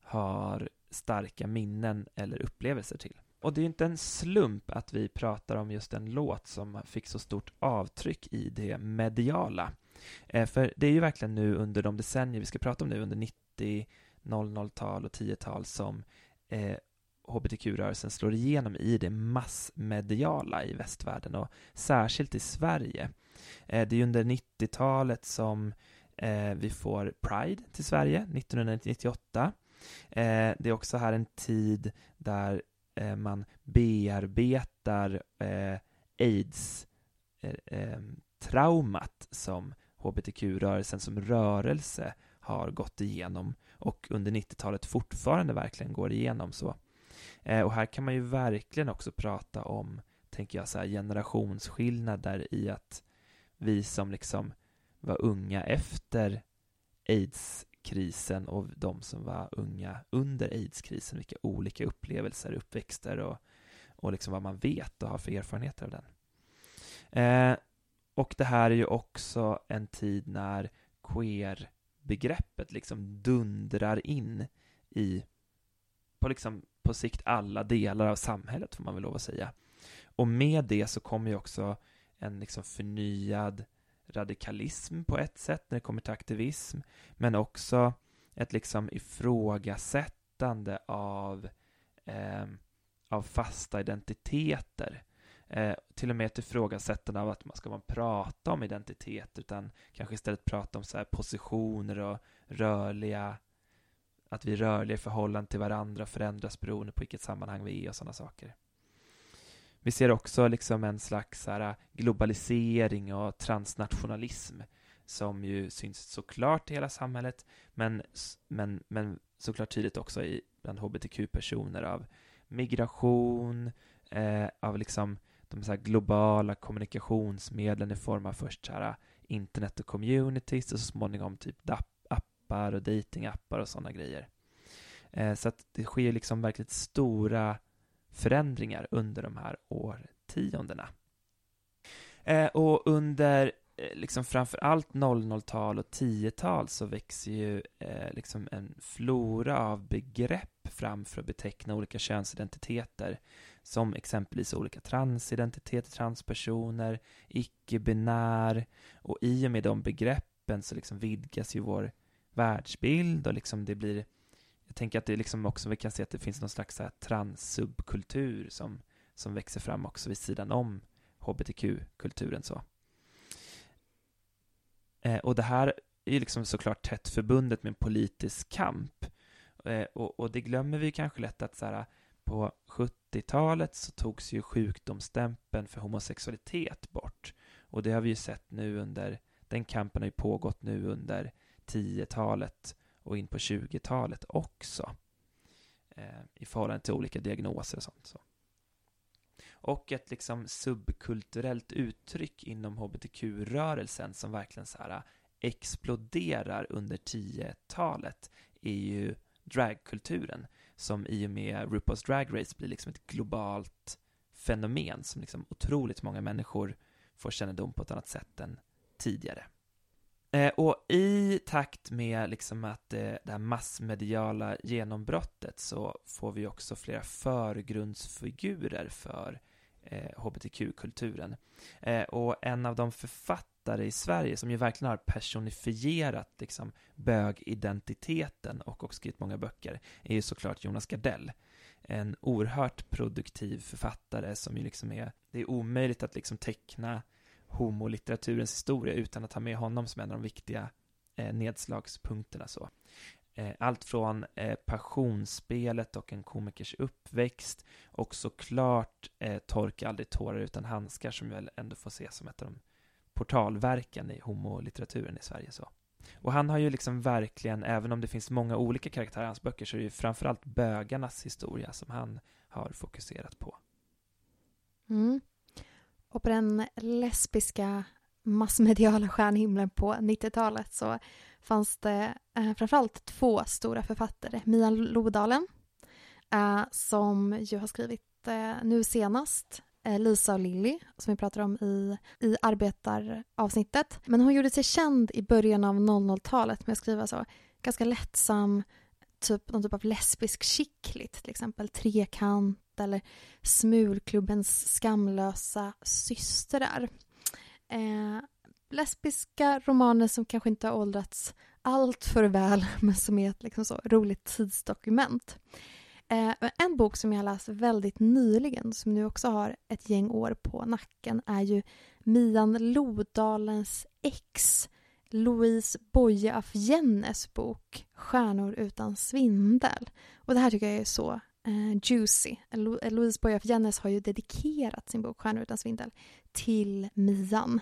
har starka minnen eller upplevelser till. Och det är inte en slump att vi pratar om just en låt som fick så stort avtryck i det mediala. Eh, för det är ju verkligen nu under de decennier vi ska prata om nu, under 90, 00-tal och 10-tal som eh, hbtq-rörelsen slår igenom i det massmediala i västvärlden och särskilt i Sverige. Eh, det är under 90-talet som Eh, vi får Pride till Sverige 1998. Eh, det är också här en tid där eh, man bearbetar eh, aids-traumat eh, eh som hbtq-rörelsen som rörelse har gått igenom och under 90-talet fortfarande verkligen går igenom så. Eh, och här kan man ju verkligen också prata om, tänker jag, så här, generationsskillnader i att vi som liksom var unga efter aids-krisen och de som var unga under aids-krisen, vilka olika upplevelser, uppväxter och, och liksom vad man vet och har för erfarenheter av den. Eh, och det här är ju också en tid när queer begreppet liksom dundrar in i på, liksom, på sikt alla delar av samhället, får man väl lov att säga. Och med det så kommer ju också en liksom förnyad radikalism på ett sätt när det kommer till aktivism, men också ett liksom ifrågasättande av, eh, av fasta identiteter. Eh, till och med ett ifrågasättande av att man ska man prata om identitet utan kanske istället prata om så här positioner och rörliga att vi är rörliga i förhållande till varandra förändras beroende på vilket sammanhang vi är och sådana saker. Vi ser också liksom en slags här globalisering och transnationalism som ju syns såklart i hela samhället men, men, men såklart tydligt också i, bland hbtq-personer av migration, eh, av liksom de så globala kommunikationsmedlen i form av först så här äh, internet och communities och så småningom typ appar och datingappar och sådana grejer. Eh, så att det sker liksom verkligt stora förändringar under de här årtiondena. Eh, och under eh, liksom framför allt 00-tal och 10-tal så växer ju eh, liksom en flora av begrepp fram för att beteckna olika könsidentiteter som exempelvis olika transidentiteter, transpersoner, icke-binär och i och med de begreppen så liksom vidgas ju vår världsbild och liksom det blir jag tänker att det liksom också, vi kan se att det finns någon slags transsubkultur som, som växer fram också vid sidan om hbtq-kulturen så. Eh, och det här är ju liksom såklart tätt förbundet med en politisk kamp. Eh, och, och, det glömmer vi kanske lätt att så här, på 70-talet så togs ju sjukdomsstämpeln för homosexualitet bort. Och det har vi ju sett nu under, den kampen har ju pågått nu under 10-talet och in på 20-talet också. Eh, I förhållande till olika diagnoser och sånt. Så. Och ett liksom subkulturellt uttryck inom hbtq-rörelsen som verkligen så här äh, exploderar under 10-talet är ju dragkulturen som i och med RuPaul's Drag Race blir liksom ett globalt fenomen som liksom otroligt många människor får kännedom på ett annat sätt än tidigare. Eh, och i takt med liksom att eh, det här massmediala genombrottet så får vi också flera förgrundsfigurer för eh, hbtq-kulturen. Eh, och en av de författare i Sverige som ju verkligen har personifierat liksom, bögidentiteten och också skrivit många böcker är ju såklart Jonas Gardell. En oerhört produktiv författare som ju liksom är, det är omöjligt att liksom teckna homolitteraturens historia utan att ha med honom som en av de viktiga eh, nedslagspunkterna. Så. Eh, allt från eh, passionsspelet och en komikers uppväxt och såklart eh, Torka aldrig tårar utan handskar som väl ändå får ses som ett av de portalverken i homolitteraturen i Sverige. Så. Och han har ju liksom verkligen, även om det finns många olika karaktärer i hans böcker, så är det ju framförallt bögarnas historia som han har fokuserat på. Mm. Och på den lesbiska massmediala stjärnhimlen på 90-talet så fanns det eh, framförallt två stora författare. Mia Lodalen eh, som ju har skrivit eh, nu senast Eh, Lisa och Lilly som vi pratar om i, i arbetaravsnittet. Men hon gjorde sig känd i början av 00-talet med att skriva så ganska lättsam typ, någon typ av lesbisk chicklit, till exempel Trekant eller Smulklubbens skamlösa systrar. Eh, lesbiska romaner som kanske inte har åldrats allt för väl men som är ett liksom så roligt tidsdokument. Eh, en bok som jag läst väldigt nyligen som nu också har ett gäng år på nacken är ju Mian Lodalens ex Louise Boye af Jennes bok Stjärnor utan svindel. Och det här tycker jag är så eh, juicy. Louise Boye af Jennes har ju dedikerat sin bok Stjärnor utan svindel till Mian.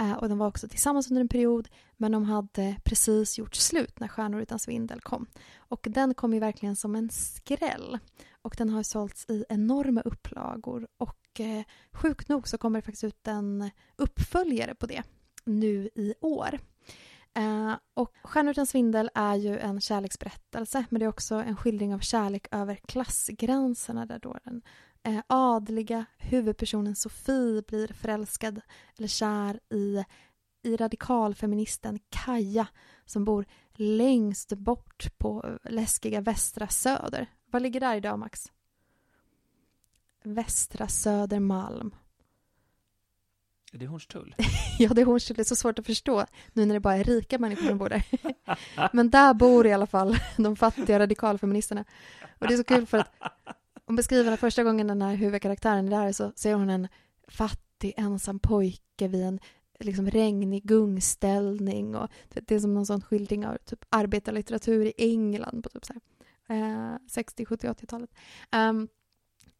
Eh, och de var också tillsammans under en period men de hade precis gjort slut när Stjärnor utan svindel kom. Och den kom ju verkligen som en skräll. Och den har sålts i enorma upplagor och eh, sjukt nog så kommer det faktiskt ut en uppföljare på det nu i år. Eh, och Stjärnor utan svindel är ju en kärleksberättelse men det är också en skildring av kärlek över klassgränserna där då den eh, adliga huvudpersonen Sofie blir förälskad eller kär i, i radikalfeministen Kaja som bor längst bort på läskiga Västra Söder. Vad ligger där idag, Max? Västra Södermalm. Är det Hornstull? ja, det är Hornstull. Det är så svårt att förstå nu när det bara är rika människor som bor där. Men där bor i alla fall de fattiga radikalfeministerna. Och det är så kul för att hon beskriver att första gången den här huvudkaraktären är där så ser hon en fattig ensam pojke vid en liksom regnig gungställning och det är som någon sån skildring av typ arbetarlitteratur i England på typ så här, eh, 60, 70, 80-talet. Um,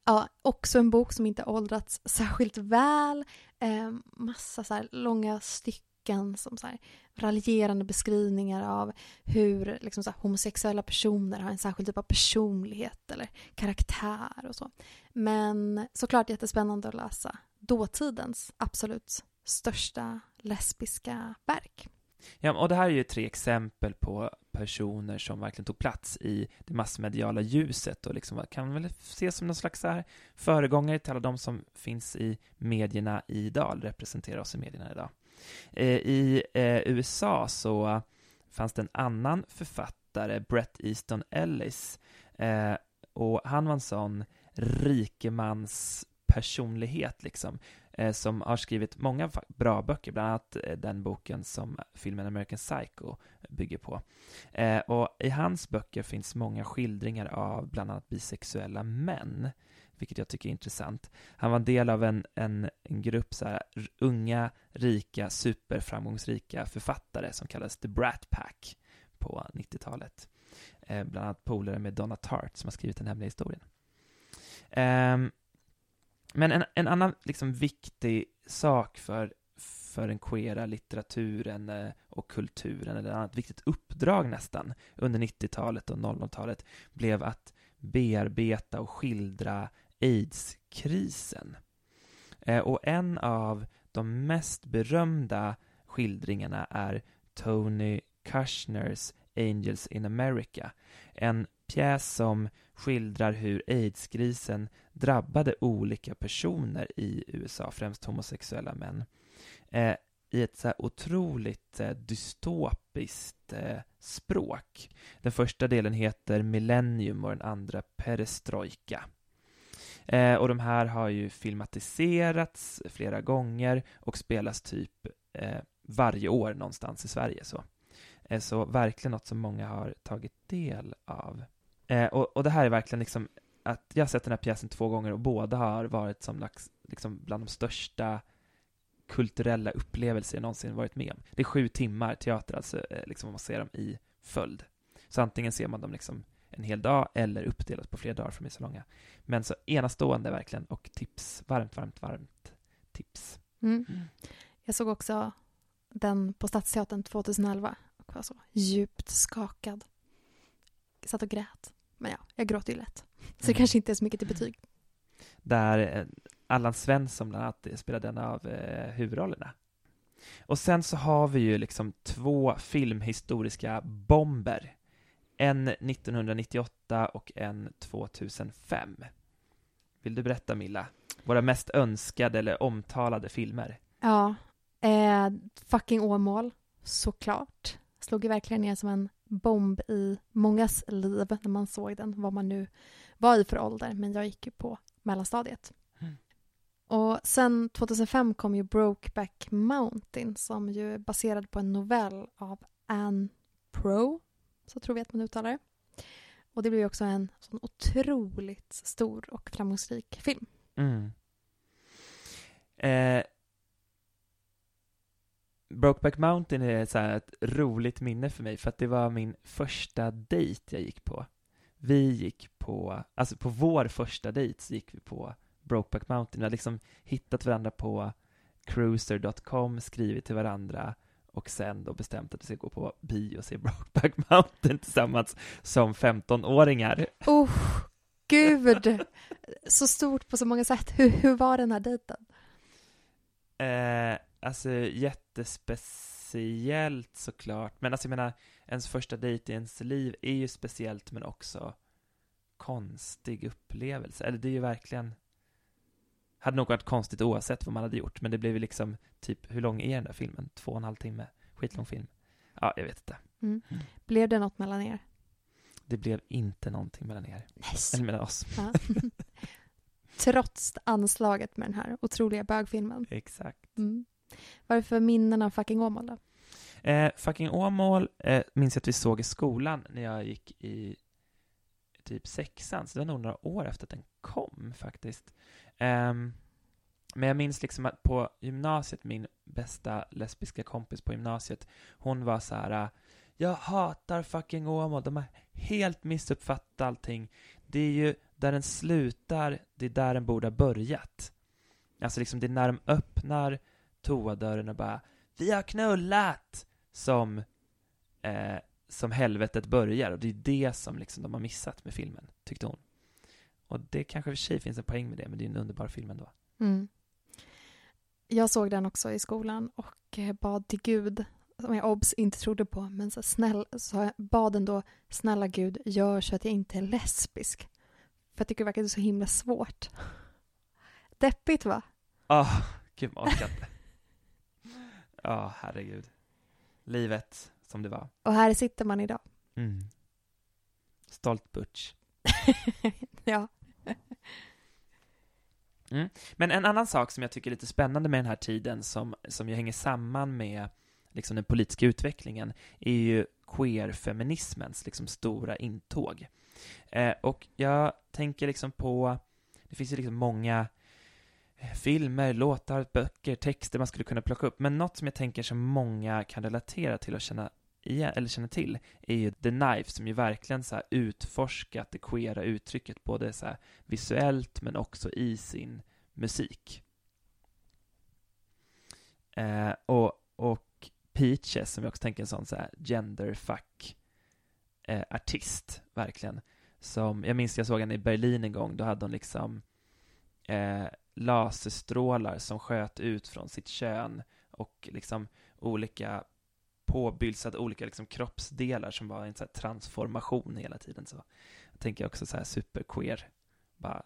ja, också en bok som inte åldrats särskilt väl. Eh, massa så långa stycken som så här, raljerande beskrivningar av hur liksom, så här, homosexuella personer har en särskild typ av personlighet eller karaktär och så. Men såklart jättespännande att läsa dåtidens absolut största lesbiska verk. Ja, och det här är ju tre exempel på personer som verkligen tog plats i det massmediala ljuset och liksom kan väl ses som någon slags här föregångare till alla de som finns i medierna idag, representerar oss i medierna idag. Eh, I eh, USA så fanns det en annan författare, Brett Easton Ellis, eh, och han var en sån rikemans personlighet liksom som har skrivit många bra böcker, bland annat den boken som filmen American Psycho bygger på. Och i hans böcker finns många skildringar av bland annat bisexuella män, vilket jag tycker är intressant. Han var en del av en, en, en grupp så här, unga, rika, superframgångsrika författare som kallades The Brat Pack på 90-talet. Eh, bland annat polare med Donna Tartt som har skrivit Den hemliga historien. Eh, men en, en annan liksom viktig sak för, för den queera litteraturen eh, och kulturen, eller ett annat viktigt uppdrag nästan, under 90-talet och 00-talet, blev att bearbeta och skildra aids-krisen. Eh, och en av de mest berömda skildringarna är Tony Kushners Angels in America, en pjäs som skildrar hur aidskrisen drabbade olika personer i USA, främst homosexuella män, eh, i ett så här otroligt eh, dystopiskt eh, språk. Den första delen heter Millennium och den andra Perestrojka. Eh, och de här har ju filmatiserats flera gånger och spelas typ eh, varje år någonstans i Sverige. Så. Eh, så verkligen något som många har tagit del av. Eh, och, och det här är verkligen liksom att jag har sett den här pjäsen två gånger och båda har varit som liksom bland de största kulturella upplevelser jag någonsin varit med om. Det är sju timmar teater, alltså eh, liksom om man ser dem i följd. Så antingen ser man dem liksom en hel dag eller uppdelat på flera dagar för de är så långa. Men så enastående verkligen och tips, varmt, varmt, varmt tips. Mm. Mm. Jag såg också den på Stadsteatern 2011 och var så djupt skakad. Jag satt och grät. Men ja, jag gråter ju lätt. Så det mm. kanske inte är så mycket till betyg. Där eh, Allan Svensson bland annat spelade en av eh, huvudrollerna. Och sen så har vi ju liksom två filmhistoriska bomber. En 1998 och en 2005. Vill du berätta Milla? Våra mest önskade eller omtalade filmer? Ja, eh, Fucking Åmål, såklart. Slog ju verkligen ner som en bomb i mångas liv när man såg den, vad man nu var i för ålder. Men jag gick ju på mellanstadiet. Mm. Och sen 2005 kom ju Brokeback Mountain som ju är baserad på en novell av Anne Pro, så tror vi att man uttalar det. Och det blev ju också en sån otroligt stor och framgångsrik film. Mm. Eh, Brokeback Mountain är så här ett roligt minne för mig för att det var min första dejt jag gick på. Vi gick på, alltså på vår första dejt så gick vi på Brokeback Mountain. Vi hade liksom hittat varandra på cruiser.com, skrivit till varandra och sen då bestämt att vi ska gå på bio och se Brokeback Mountain tillsammans som 15-åringar. Oh, gud! Så stort på så många sätt. Hur, hur var den här dejten? Eh, alltså jättespeciellt såklart, men alltså jag menar, ens första dejt i ens liv är ju speciellt men också konstig upplevelse. Eller det är ju verkligen hade nog varit konstigt oavsett vad man hade gjort, men det blev ju liksom typ, hur lång är den där filmen? Två och en halv timme? Skitlång film. Ja, jag vet inte. Mm. Blev det något mellan er? Det blev inte någonting mellan er. Nice. Eller mellan oss. Ja. Trots anslaget med den här otroliga bögfilmen. Exakt. Mm. Vad är det för minnen av fucking Åmål då? Eh, fucking Åmål eh, minns jag att vi såg i skolan när jag gick i typ sexan, så det var nog några år efter att den kom faktiskt. Um, men jag minns liksom att på gymnasiet, min bästa lesbiska kompis på gymnasiet, hon var så här, ah, jag hatar fucking Åmål, de har helt missuppfattat allting. Det är ju där den slutar, det är där den borde ha börjat. Alltså liksom det är när de öppnar toadörren och bara Vi har knullat! Som, eh, som helvetet börjar och det är det som liksom de har missat med filmen, tyckte hon. Och det kanske i och för sig finns en poäng med det, men det är en underbar film ändå. Mm. Jag såg den också i skolan och eh, bad till Gud, som jag obs inte trodde på, men så snäll, så jag bad ändå, snälla Gud, gör så att jag inte är lesbisk. För jag tycker det verkade så himla svårt. Deppigt va? Ah, oh, gud man orkar inte. Ja, oh, herregud. Livet som det var. Och här sitter man idag. Mm. Stolt butch. ja. Mm. Men en annan sak som jag tycker är lite spännande med den här tiden som, som ju hänger samman med liksom den politiska utvecklingen är ju queerfeminismens liksom stora intåg. Eh, och jag tänker liksom på, det finns ju liksom många filmer, låtar, böcker, texter man skulle kunna plocka upp, men något som jag tänker som många kan relatera till och känna igen, eller känner till är ju The Knife som ju verkligen så här utforskat det queera uttrycket både så visuellt men också i sin musik. Eh, och, och Peaches som jag också tänker en sån så här genderfuck eh, artist, verkligen. Som, jag minns jag såg henne i Berlin en gång, då hade hon liksom eh, laserstrålar som sköt ut från sitt kön och liksom olika påbylsat olika liksom, kroppsdelar som var en så transformation hela tiden. Så jag tänker också så här superqueer, bara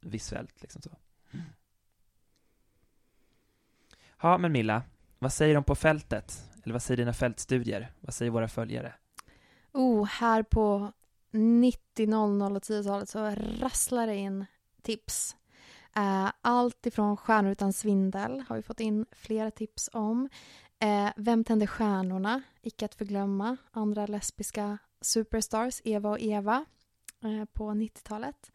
visuellt liksom så. Mm. Ja, men Milla, vad säger de på fältet? Eller vad säger dina fältstudier? Vad säger våra följare? Oh, här på 90, 00 och 10-talet så rasslar det in tips. Uh, allt ifrån Stjärnor utan svindel har vi fått in flera tips om. Eh, Vem tände stjärnorna? Icke att förglömma. Andra lesbiska superstars, Eva och Eva eh, på 90-talet.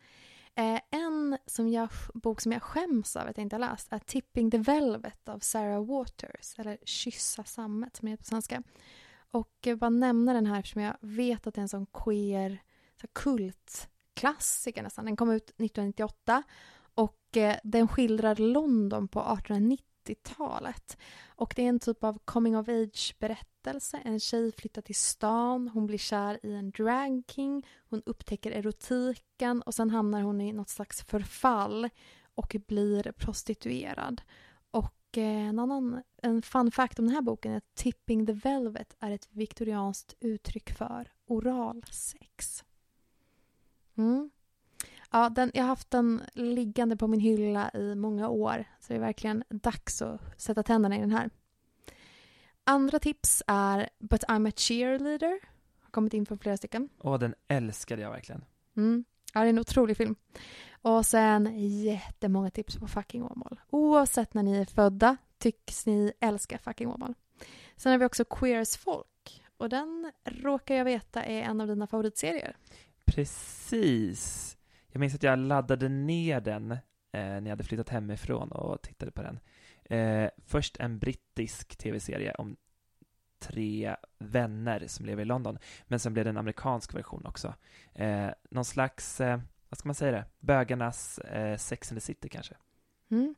Eh, en som jag, bok som jag skäms över att jag inte har läst är Tipping the Velvet av Sarah Waters, eller Kyssa sammet som heter på svenska. Och jag bara nämna den här eftersom jag vet att det är en sån queer så kultklassiker nästan. Den kom ut 1998 och eh, den skildrar London på 1890-talet. Och det är en typ av coming of age-berättelse. En tjej flyttar till stan, hon blir kär i en drag king, hon upptäcker erotiken och sen hamnar hon i något slags förfall och blir prostituerad. Och eh, en annan en fun fact om den här boken är att tipping the velvet är ett viktorianskt uttryck för oralsex. Mm. Ja, den, jag har haft den liggande på min hylla i många år. Så det är verkligen dags att sätta tänderna i den här. Andra tips är But I'm a cheerleader. Har kommit in från flera stycken. Åh, den älskade jag verkligen. Mm. Ja, det är en otrolig film. Och sen jättemånga tips på fucking Åmål. Oavsett när ni är födda tycks ni älska fucking Åmål. Sen har vi också Queer as folk. Och den råkar jag veta är en av dina favoritserier. Precis. Jag minns att jag laddade ner den eh, när jag hade flyttat hemifrån och tittade på den. Eh, först en brittisk tv-serie om tre vänner som lever i London, men sen blev det en amerikansk version också. Eh, någon slags, eh, vad ska man säga det, bögarnas eh, Sex and the City kanske. Mm.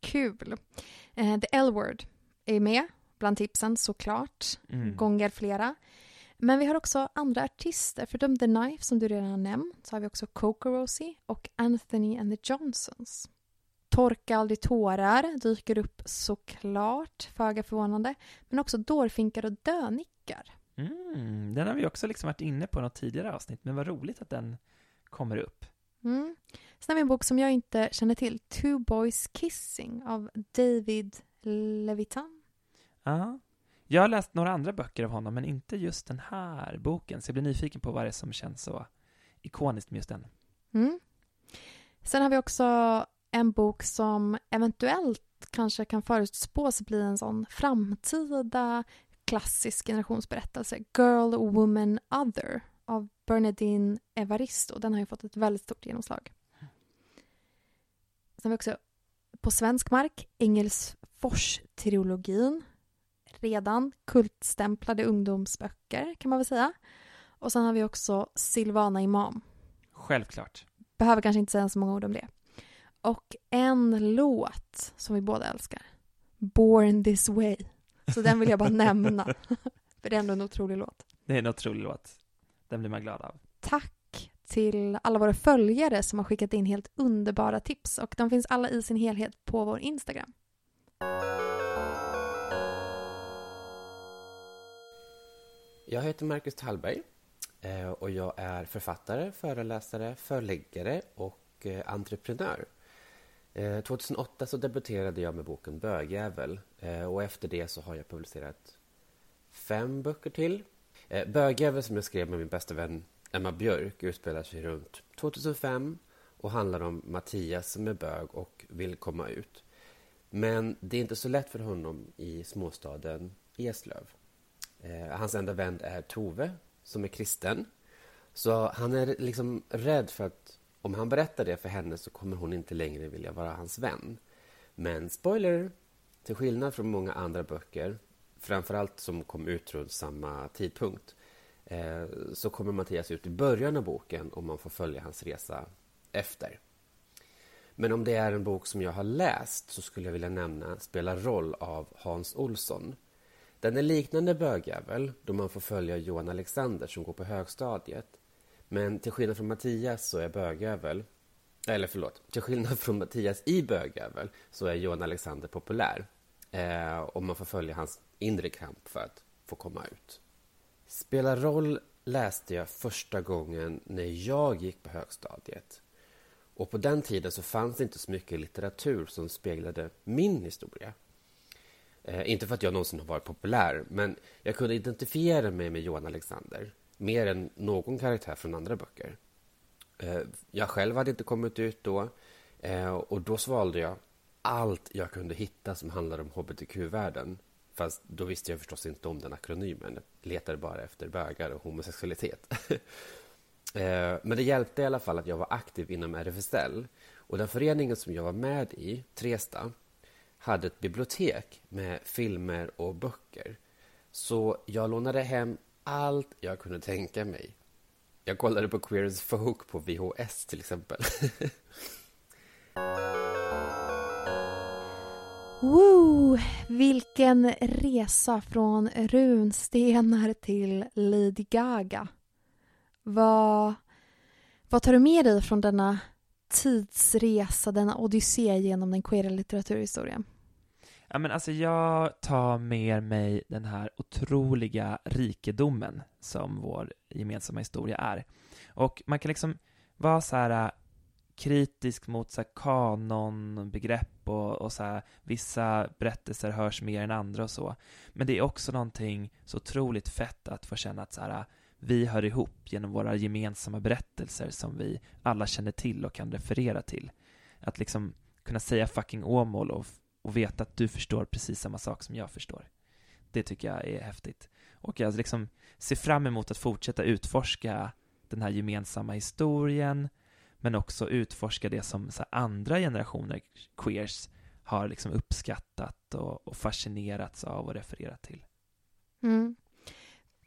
Kul. Eh, The L-Word är med bland tipsen såklart. Mm. Gånger flera. Men vi har också andra artister. Förutom The Knife som du redan har nämnt så har vi också Coco Rosie och Anthony and the Johnsons. Torka aldrig tårar dyker upp såklart, föga förvånande. Men också dårfinkar och dönickar. Mm, den har vi också liksom varit inne på i något tidigare avsnitt, men vad roligt att den kommer upp. Mm. Sen har vi en bok som jag inte känner till. Two Boys Kissing av David Levitan. Ja. Jag har läst några andra böcker av honom, men inte just den här boken, så jag blir nyfiken på vad det är som känns så ikoniskt med just den. Mm. Sen har vi också en bok som eventuellt kanske kan förutspås bli en sån framtida klassisk generationsberättelse. Girl, Woman, Other av Bernadine Evaristo. Den har ju fått ett väldigt stort genomslag. Sen har vi också på svensk mark Engelsfors-trilogin. Redan kultstämplade ungdomsböcker kan man väl säga. Och sen har vi också Silvana Imam. Självklart. Behöver kanske inte säga så många ord om det. Och en låt som vi båda älskar. Born this way. Så den vill jag bara nämna. För det är ändå en otrolig låt. Det är en otrolig låt. Den blir man glad av. Tack till alla våra följare som har skickat in helt underbara tips. Och de finns alla i sin helhet på vår Instagram. Jag heter Marcus Tallberg eh, och jag är författare, föreläsare, förläggare och eh, entreprenör. Eh, 2008 så debuterade jag med boken Bögjävel och efter det så har jag publicerat fem böcker till. Bögjävel som jag skrev med min bästa vän Emma Björk utspelar sig runt 2005 och handlar om Mattias som är bög och vill komma ut. Men det är inte så lätt för honom i småstaden Eslöv. Eh, hans enda vän är Tove, som är kristen. Så han är liksom rädd för att om han berättar det för henne så kommer hon inte längre vilja vara hans vän. Men spoiler! Till skillnad från många andra böcker, framförallt som kom ut runt samma tidpunkt, eh, så kommer Mattias ut i början av boken och man får följa hans resa efter. Men om det är en bok som jag har läst så skulle jag vilja nämna Spela roll av Hans Olsson. Den är liknande Bögjävel då man får följa Johan Alexander som går på högstadiet. Men till skillnad från Mattias så är Bögjävel, eller förlåt, till skillnad från Mattias i Bögjävel så är Johan Alexander populär. Eh, och man får följa hans inre kamp för att få komma ut. Spela roll läste jag första gången när jag gick på högstadiet. Och på den tiden så fanns det inte så mycket litteratur som speglade min historia. Eh, inte för att jag någonsin har varit populär, men jag kunde identifiera mig med Johan Alexander mer än någon karaktär från andra böcker. Eh, jag själv hade inte kommit ut då eh, och då svalde jag allt jag kunde hitta som handlade om hbtq-världen. Fast då visste jag förstås inte om den akronymen. Jag letade bara efter bögar och homosexualitet. Eh, Men det hjälpte i alla fall att jag var aktiv inom RFSL. Och den föreningen som jag var med i, Tresta, hade ett bibliotek med filmer och böcker. Så jag lånade hem allt jag kunde tänka mig. Jag kollade på Queer as Folk på VHS till exempel. Woo! Vilken resa från runstenar till Lady Gaga. Vad, vad tar du med dig från denna tidsresa, denna odyssé genom den queera litteraturhistorien? Ja, men alltså jag tar med mig den här otroliga rikedomen som vår gemensamma historia är. Och man kan liksom vara så här äh, kritisk mot så här kanonbegrepp och, och så här, vissa berättelser hörs mer än andra och så. Men det är också någonting så otroligt fett att få känna att så här, äh, vi hör ihop genom våra gemensamma berättelser som vi alla känner till och kan referera till. Att liksom kunna säga fucking Åmål och, och veta att du förstår precis samma sak som jag förstår. Det tycker jag är häftigt. Och jag liksom ser fram emot att fortsätta utforska den här gemensamma historien, men också utforska det som så andra generationer queers har liksom uppskattat och, och fascinerats av och refererat till. Mm.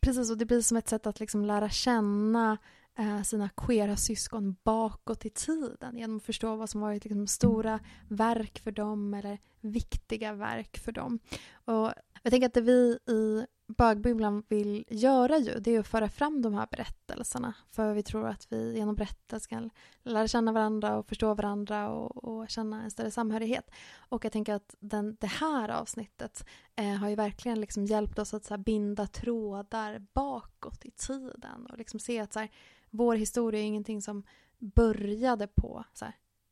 Precis, och det blir som ett sätt att liksom lära känna eh, sina queera syskon bakåt i tiden genom att förstå vad som varit liksom stora verk för dem eller viktiga verk för dem. Och jag tänker att det vi i bögbubblan vill göra ju, det är att föra fram de här berättelserna. För vi tror att vi genom berättelser kan lära känna varandra och förstå varandra och, och känna en större samhörighet. Och jag tänker att den, det här avsnittet eh, har ju verkligen liksom hjälpt oss att så här, binda trådar bakåt i tiden och liksom se att så här, vår historia är ingenting som började på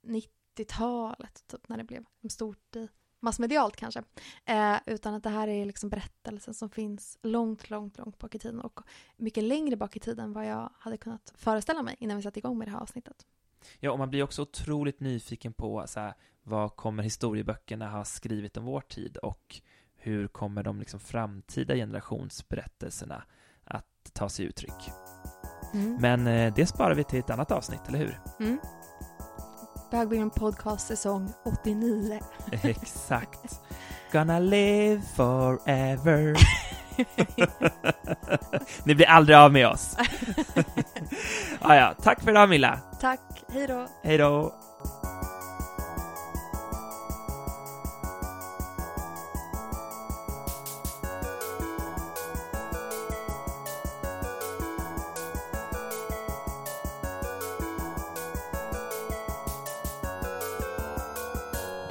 90-talet, typ, när det blev stort i massmedialt kanske. Eh, utan att det här är liksom berättelsen som finns långt, långt, långt bak i tiden och mycket längre bak i tiden än vad jag hade kunnat föreställa mig innan vi satte igång med det här avsnittet. Ja, och man blir också otroligt nyfiken på så här, vad kommer historieböckerna ha skrivit om vår tid och hur kommer de liksom framtida generationsberättelserna att ta sig uttryck? Mm. Men eh, det sparar vi till ett annat avsnitt, eller hur? Mm. Bögbyggen podcast säsong 89. Exakt. Gonna live forever. Ni blir aldrig av med oss. ah, ja, tack för idag Milla. Tack, hej då. Hej då.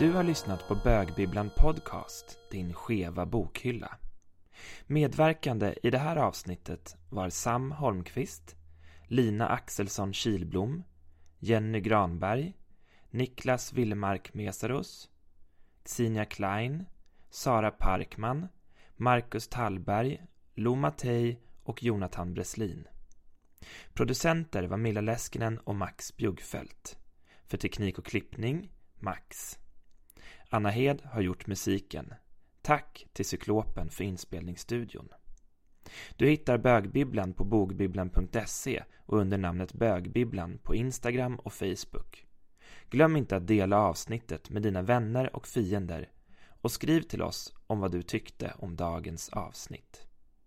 Du har lyssnat på Bögbibblan Podcast, din skeva bokhylla. Medverkande i det här avsnittet var Sam Holmqvist, Lina Axelsson Kilblom, Jenny Granberg, Niklas Willemark Mesaros, Xenia Klein, Sara Parkman, Marcus Tallberg, Lo Mattei och Jonathan Breslin. Producenter var Milla Leskinen och Max Bjuggfeldt. För teknik och klippning, Max. Anna Hed har gjort musiken. Tack till Cyklopen för inspelningsstudion. Du hittar bögbibblan på bogbibblan.se och under namnet Bögbibblan på Instagram och Facebook. Glöm inte att dela avsnittet med dina vänner och fiender och skriv till oss om vad du tyckte om dagens avsnitt.